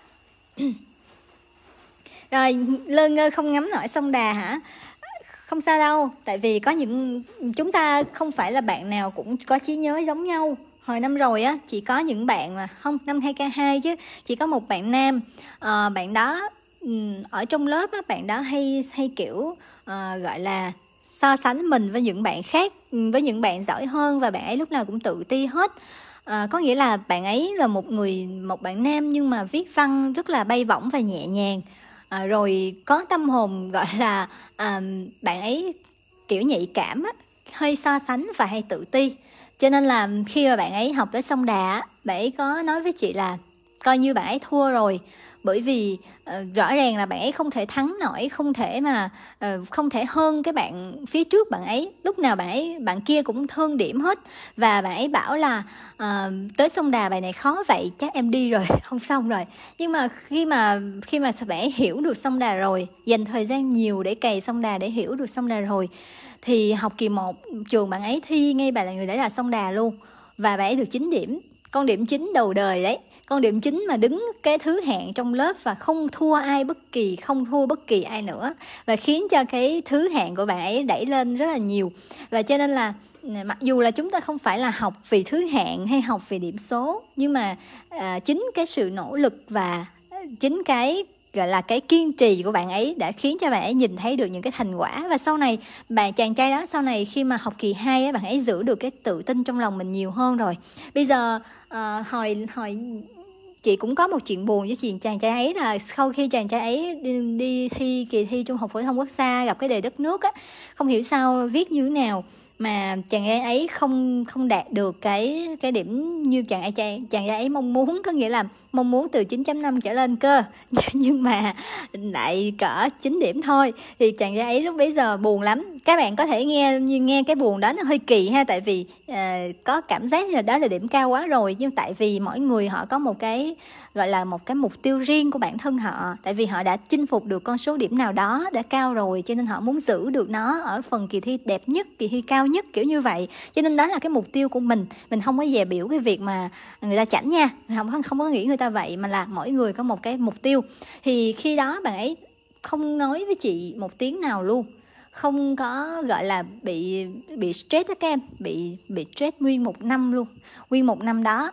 Rồi, lơ ngơ không ngắm nổi sông đà hả? Không sao đâu, tại vì có những, chúng ta không phải là bạn nào cũng có trí nhớ giống nhau hồi năm rồi á chỉ có những bạn mà không năm 2 k 2 chứ chỉ có một bạn nam. À, bạn đó ở trong lớp á bạn đó hay hay kiểu à, gọi là so sánh mình với những bạn khác với những bạn giỏi hơn và bạn ấy lúc nào cũng tự ti hết. À, có nghĩa là bạn ấy là một người một bạn nam nhưng mà viết văn rất là bay bổng và nhẹ nhàng. À, rồi có tâm hồn gọi là à, bạn ấy kiểu nhạy cảm á, hơi so sánh và hay tự ti cho nên là khi mà bạn ấy học tới sông đà bạn ấy có nói với chị là coi như bạn ấy thua rồi. Bởi vì uh, rõ ràng là bạn ấy không thể thắng nổi không thể mà uh, không thể hơn cái bạn phía trước bạn ấy. Lúc nào bạn ấy bạn kia cũng hơn điểm hết. Và bạn ấy bảo là uh, tới sông đà bài này khó vậy chắc em đi rồi không xong rồi. Nhưng mà khi mà khi mà bạn ấy hiểu được sông đà rồi dành thời gian nhiều để cày sông đà để hiểu được sông đà rồi thì học kỳ 1 trường bạn ấy thi ngay bài là người đấy là sông đà luôn. Và bạn ấy được 9 điểm. Con điểm chính đầu đời đấy. Con điểm chính mà đứng cái thứ hạng trong lớp và không thua ai bất kỳ không thua bất kỳ ai nữa. Và khiến cho cái thứ hạng của bạn ấy đẩy lên rất là nhiều. Và cho nên là mặc dù là chúng ta không phải là học vì thứ hạng hay học vì điểm số nhưng mà à, chính cái sự nỗ lực và chính cái gọi là cái kiên trì của bạn ấy đã khiến cho bạn ấy nhìn thấy được những cái thành quả. Và sau này bạn chàng trai đó sau này khi mà học kỳ 2 ấy, bạn ấy giữ được cái tự tin trong lòng mình nhiều hơn rồi. Bây giờ uh, hồi hồi chị cũng có một chuyện buồn với chị chàng trai ấy là sau khi chàng trai ấy đi, đi thi kỳ thi trung học phổ thông quốc gia gặp cái đề đất nước á không hiểu sao viết như thế nào mà chàng trai ấy không không đạt được cái cái điểm như chàng ấy chàng, chàng trai ấy mong muốn có nghĩa là mong muốn từ 9.5 trở lên cơ. Nhưng mà lại cỡ 9 điểm thôi. Thì chàng trai ấy lúc bấy giờ buồn lắm. Các bạn có thể nghe như nghe cái buồn đó nó hơi kỳ ha tại vì uh, có cảm giác là đó là điểm cao quá rồi. Nhưng tại vì mỗi người họ có một cái gọi là một cái mục tiêu riêng của bản thân họ. Tại vì họ đã chinh phục được con số điểm nào đó đã cao rồi cho nên họ muốn giữ được nó ở phần kỳ thi đẹp nhất kỳ thi cao nhất kiểu như vậy. Cho nên đó là cái mục tiêu của mình. Mình không có dè biểu cái việc mà người ta chảnh nha. Không không có nghĩ người ta vậy mà là mỗi người có một cái mục tiêu. Thì khi đó bạn ấy không nói với chị một tiếng nào luôn. Không có gọi là bị bị stress các em. Bị bị stress nguyên một năm luôn. Nguyên một năm đó.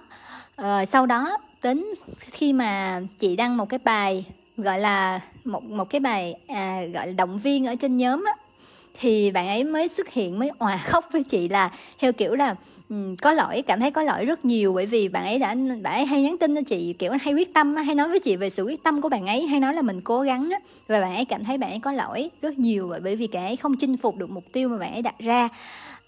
Ờ, sau đó đến khi mà chị đăng một cái bài gọi là một một cái bài à, gọi là động viên ở trên nhóm á thì bạn ấy mới xuất hiện mới òa khóc với chị là theo kiểu là um, có lỗi cảm thấy có lỗi rất nhiều. Bởi vì bạn ấy đã bạn ấy hay nhắn tin cho chị kiểu hay quyết tâm hay nói với chị về sự quyết tâm của bạn ấy hay nói là mình cố gắng á và bạn ấy cảm thấy bạn ấy có lỗi rất nhiều. Bởi vì bạn ấy không chinh phục được mục tiêu mà bạn ấy đặt ra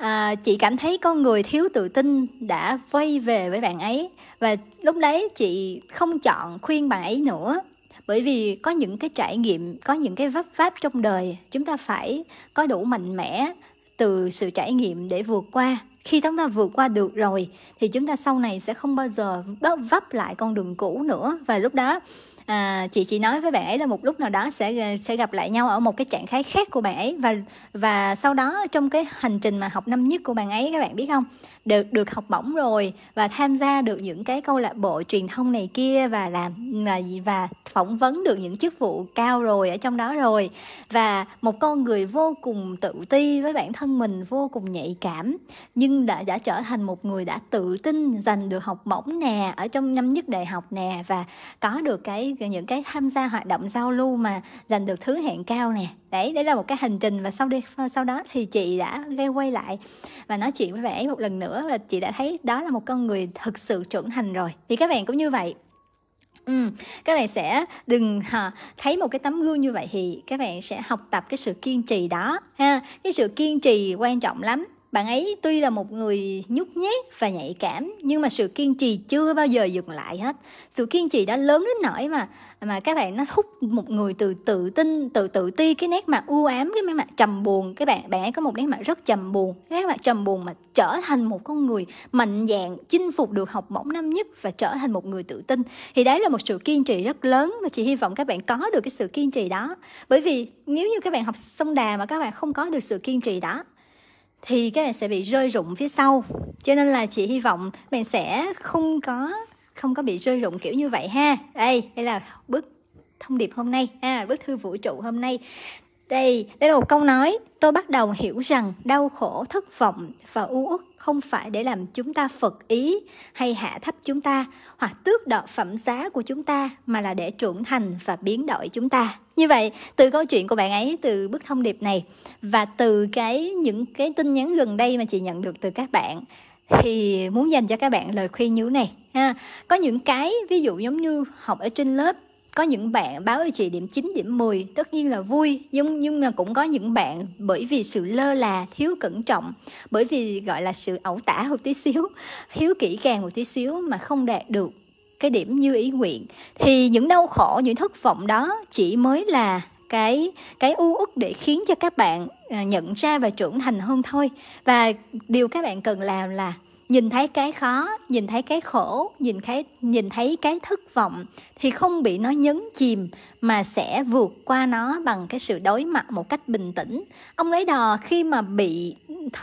à, chị cảm thấy con người thiếu tự tin đã vây về với bạn ấy. Và lúc đấy chị không chọn khuyên bạn ấy nữa. Bởi vì có những cái trải nghiệm có những cái vấp váp trong đời chúng ta phải có đủ mạnh mẽ từ sự trải nghiệm để vượt qua. Khi chúng ta vượt qua được rồi thì chúng ta sau này sẽ không bao giờ vấp lại con đường cũ nữa. Và lúc đó à, chị chỉ nói với bạn ấy là một lúc nào đó sẽ sẽ gặp lại nhau ở một cái trạng thái khác của bạn ấy. Và và sau đó trong cái hành trình mà học năm nhất của bạn ấy các bạn biết không? Được được học bổng rồi và tham gia được những cái câu lạc bộ truyền thông này kia và làm và, và phỏng vấn được những chức vụ cao rồi ở trong đó rồi. Và một con người vô cùng tự ti với bản thân mình vô cùng nhạy cảm nhưng đã đã trở thành một người đã tự tin giành được học bổng nè ở trong năm nhất đại học nè và có được cái những cái tham gia hoạt động giao lưu mà giành được thứ hạng cao nè. Đấy đấy là một cái hành trình và sau đi sau đó thì chị đã gây quay lại và nói chuyện với bạn ấy một lần nữa và chị đã thấy đó là một con người thực sự trưởng thành rồi. Thì các bạn cũng như vậy. Ừ, các bạn sẽ đừng ha, thấy một cái tấm gương như vậy thì các bạn sẽ học tập cái sự kiên trì đó ha. Cái sự kiên trì quan trọng lắm. Bạn ấy tuy là một người nhút nhát và nhạy cảm nhưng mà sự kiên trì chưa bao giờ dừng lại hết. Sự kiên trì đã lớn đến nỗi mà mà các bạn nó thúc một người từ tự tin, từ tự ti, cái nét mặt u ám, cái nét mặt trầm buồn. Các bạn bạn ấy có một nét mặt rất trầm buồn. Cái nét mặt trầm buồn mà trở thành một con người mạnh dạn, chinh phục được học bổng năm nhất và trở thành một người tự tin. Thì đấy là một sự kiên trì rất lớn và chị hy vọng các bạn có được cái sự kiên trì đó. Bởi vì nếu như các bạn học sông đà mà các bạn không có được sự kiên trì đó, thì các bạn sẽ bị rơi rụng phía sau. Cho nên là chị hy vọng bạn sẽ không có không có bị rơi rụng kiểu như vậy ha. Đây đây là bức thông điệp hôm nay, ha bức thư vũ trụ hôm nay. Đây đây là một câu nói. Tôi bắt đầu hiểu rằng đau khổ, thất vọng và u uất không phải để làm chúng ta phật ý hay hạ thấp chúng ta hoặc tước đoạt phẩm giá của chúng ta, mà là để trưởng thành và biến đổi chúng ta. Như vậy, từ câu chuyện của bạn ấy, từ bức thông điệp này và từ cái, những cái tin nhắn gần đây mà chị nhận được từ các bạn, thì muốn dành cho các bạn lời khuyên như thế này ha. Có những cái ví dụ giống như học ở trên lớp có những bạn báo cho chị điểm 9, điểm 10 tất nhiên là vui. Nhưng nhưng mà cũng có những bạn bởi vì sự lơ là thiếu cẩn trọng bởi vì gọi là sự ẩu tả một tí xíu thiếu kỹ càng một tí xíu mà không đạt được cái điểm như ý nguyện. Thì những đau khổ những thất vọng đó chỉ mới là cái cái u uất để khiến cho các bạn à, nhận ra và trưởng thành hơn thôi. Và điều các bạn cần làm là nhìn thấy cái khó, nhìn thấy cái khổ, nhìn thấy nhìn thấy cái thất vọng, thì không bị nó nhấn chìm, mà sẽ vượt qua nó bằng cái sự đối mặt một cách bình tĩnh. Ông lấy đò khi mà bị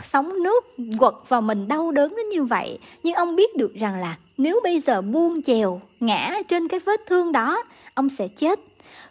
sóng nước quật vào mình đau đớn đến như vậy, nhưng ông biết được rằng là nếu bây giờ buông chèo, ngã trên cái vết thương đó, ông sẽ chết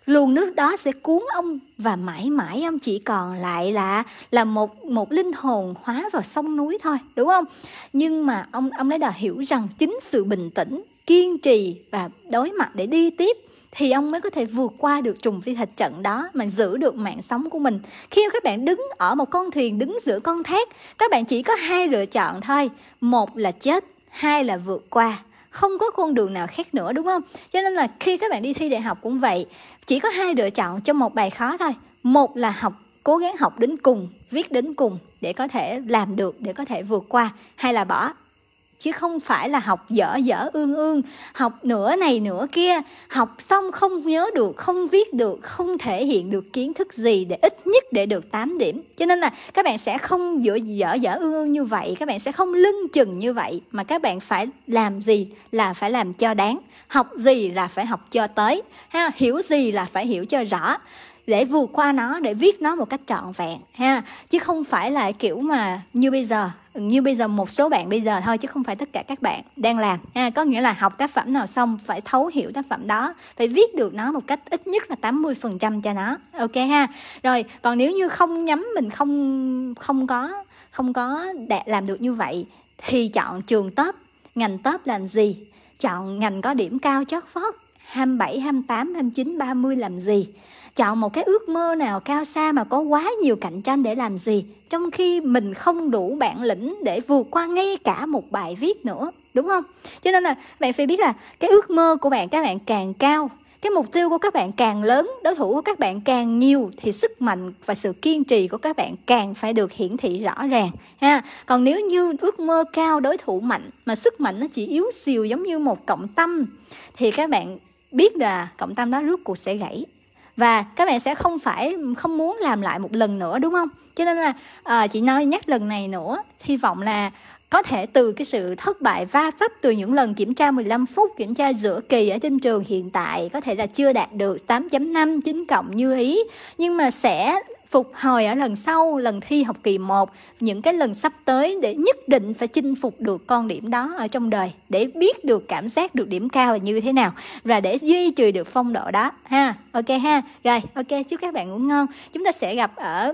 luồng nước đó sẽ cuốn ông và mãi mãi ông chỉ còn lại là là một một linh hồn hóa vào sông núi thôi, đúng không? Nhưng mà ông ông lấy đà hiểu rằng chính sự bình tĩnh, kiên trì và đối mặt để đi tiếp thì ông mới có thể vượt qua được trùng phi thạch trận đó mà giữ được mạng sống của mình. Khi các bạn đứng ở một con thuyền đứng giữa con thác, các bạn chỉ có hai lựa chọn thôi. Một là chết, hai là vượt qua không có con đường nào khác nữa, đúng không? Cho nên là khi các bạn đi thi đại học cũng vậy, chỉ có hai lựa chọn cho một bài khó thôi. Một là học, cố gắng học đến cùng, viết đến cùng để có thể làm được, để có thể vượt qua hay là bỏ chứ không phải là học dở dở ương ương, học nửa này nửa kia, học xong không nhớ được, không viết được, không thể hiện được kiến thức gì để ít nhất để được 8 điểm. Cho nên là các bạn sẽ không dở dở dở ương ương như vậy, các bạn sẽ không lưng chừng như vậy, mà các bạn phải làm gì là phải làm cho đáng, học gì là phải học cho tới, ha? Hiểu gì là phải hiểu cho rõ để vượt qua nó để viết nó một cách trọn vẹn ha. Chứ không phải là kiểu mà như bây giờ như bây giờ một số bạn bây giờ thôi chứ không phải tất cả các bạn đang làm ha. Có nghĩa là học tác phẩm nào xong phải thấu hiểu tác phẩm đó phải viết được nó một cách ít nhất là 80% cho nó ok ha. Rồi còn nếu như không nhắm mình không không có không có đạt làm được như vậy thì chọn trường top ngành top làm gì? Chọn ngành có điểm cao chót vót 27, 28, 29, 30 làm gì? Chọn một cái ước mơ nào cao xa mà có quá nhiều cạnh tranh để làm gì, trong khi mình không đủ bản lĩnh để vượt qua ngay cả một bài viết nữa, đúng không? Cho nên là bạn phải biết là cái ước mơ của bạn, các bạn càng cao, cái mục tiêu của các bạn càng lớn, đối thủ của các bạn càng nhiều, thì sức mạnh và sự kiên trì của các bạn càng phải được hiển thị rõ ràng, ha. Còn nếu như ước mơ cao, đối thủ mạnh, mà sức mạnh nó chỉ yếu xìu giống như một cộng tâm thì các bạn biết là cộng tâm đó rốt cuộc sẽ gãy và các bạn sẽ không phải không muốn làm lại một lần nữa đúng không? Cho nên là à, chị nói nhắc lần này nữa hy vọng là có thể từ cái sự thất bại va vấp từ những lần kiểm tra 15 phút kiểm tra giữa kỳ ở trên trường hiện tại có thể là chưa đạt được 8.5 9 cộng như ý. Nhưng mà sẽ phục hồi ở lần sau, lần thi học kỳ 1 những cái lần sắp tới để nhất định phải chinh phục được con điểm đó ở trong đời, để biết được cảm giác được điểm cao là như thế nào, và để duy trì được phong độ đó, ha. Ok ha. Rồi, ok, chúc các bạn ngủ ngon. Chúng ta sẽ gặp ở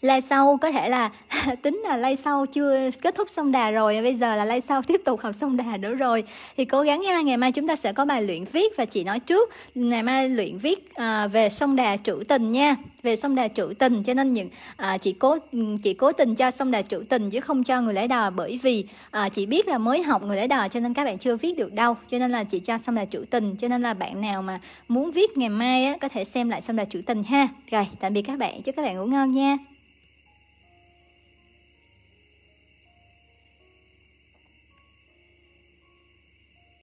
lai sau có thể là tính là lai sau chưa kết thúc sông đà rồi bây giờ là lai sau tiếp tục học sông đà nữa rồi. Thì cố gắng nha ngày mai chúng ta sẽ có bài luyện viết và chị nói trước. Ngày mai luyện viết à, về sông đà trữ tình nha về sông đà trữ tình. Cho nên những à, chị cố chị cố tình cho sông đà trữ tình chứ không cho người lấy đò bởi vì à, chị biết là mới học người lấy đò cho nên các bạn chưa viết được đâu. Cho nên là chị cho sông đà trữ tình. Cho nên là bạn nào mà muốn viết ngày mai á, có thể xem lại sông đà trữ tình ha. Rồi tạm biệt các bạn. Chúc các bạn ngủ ngon nha.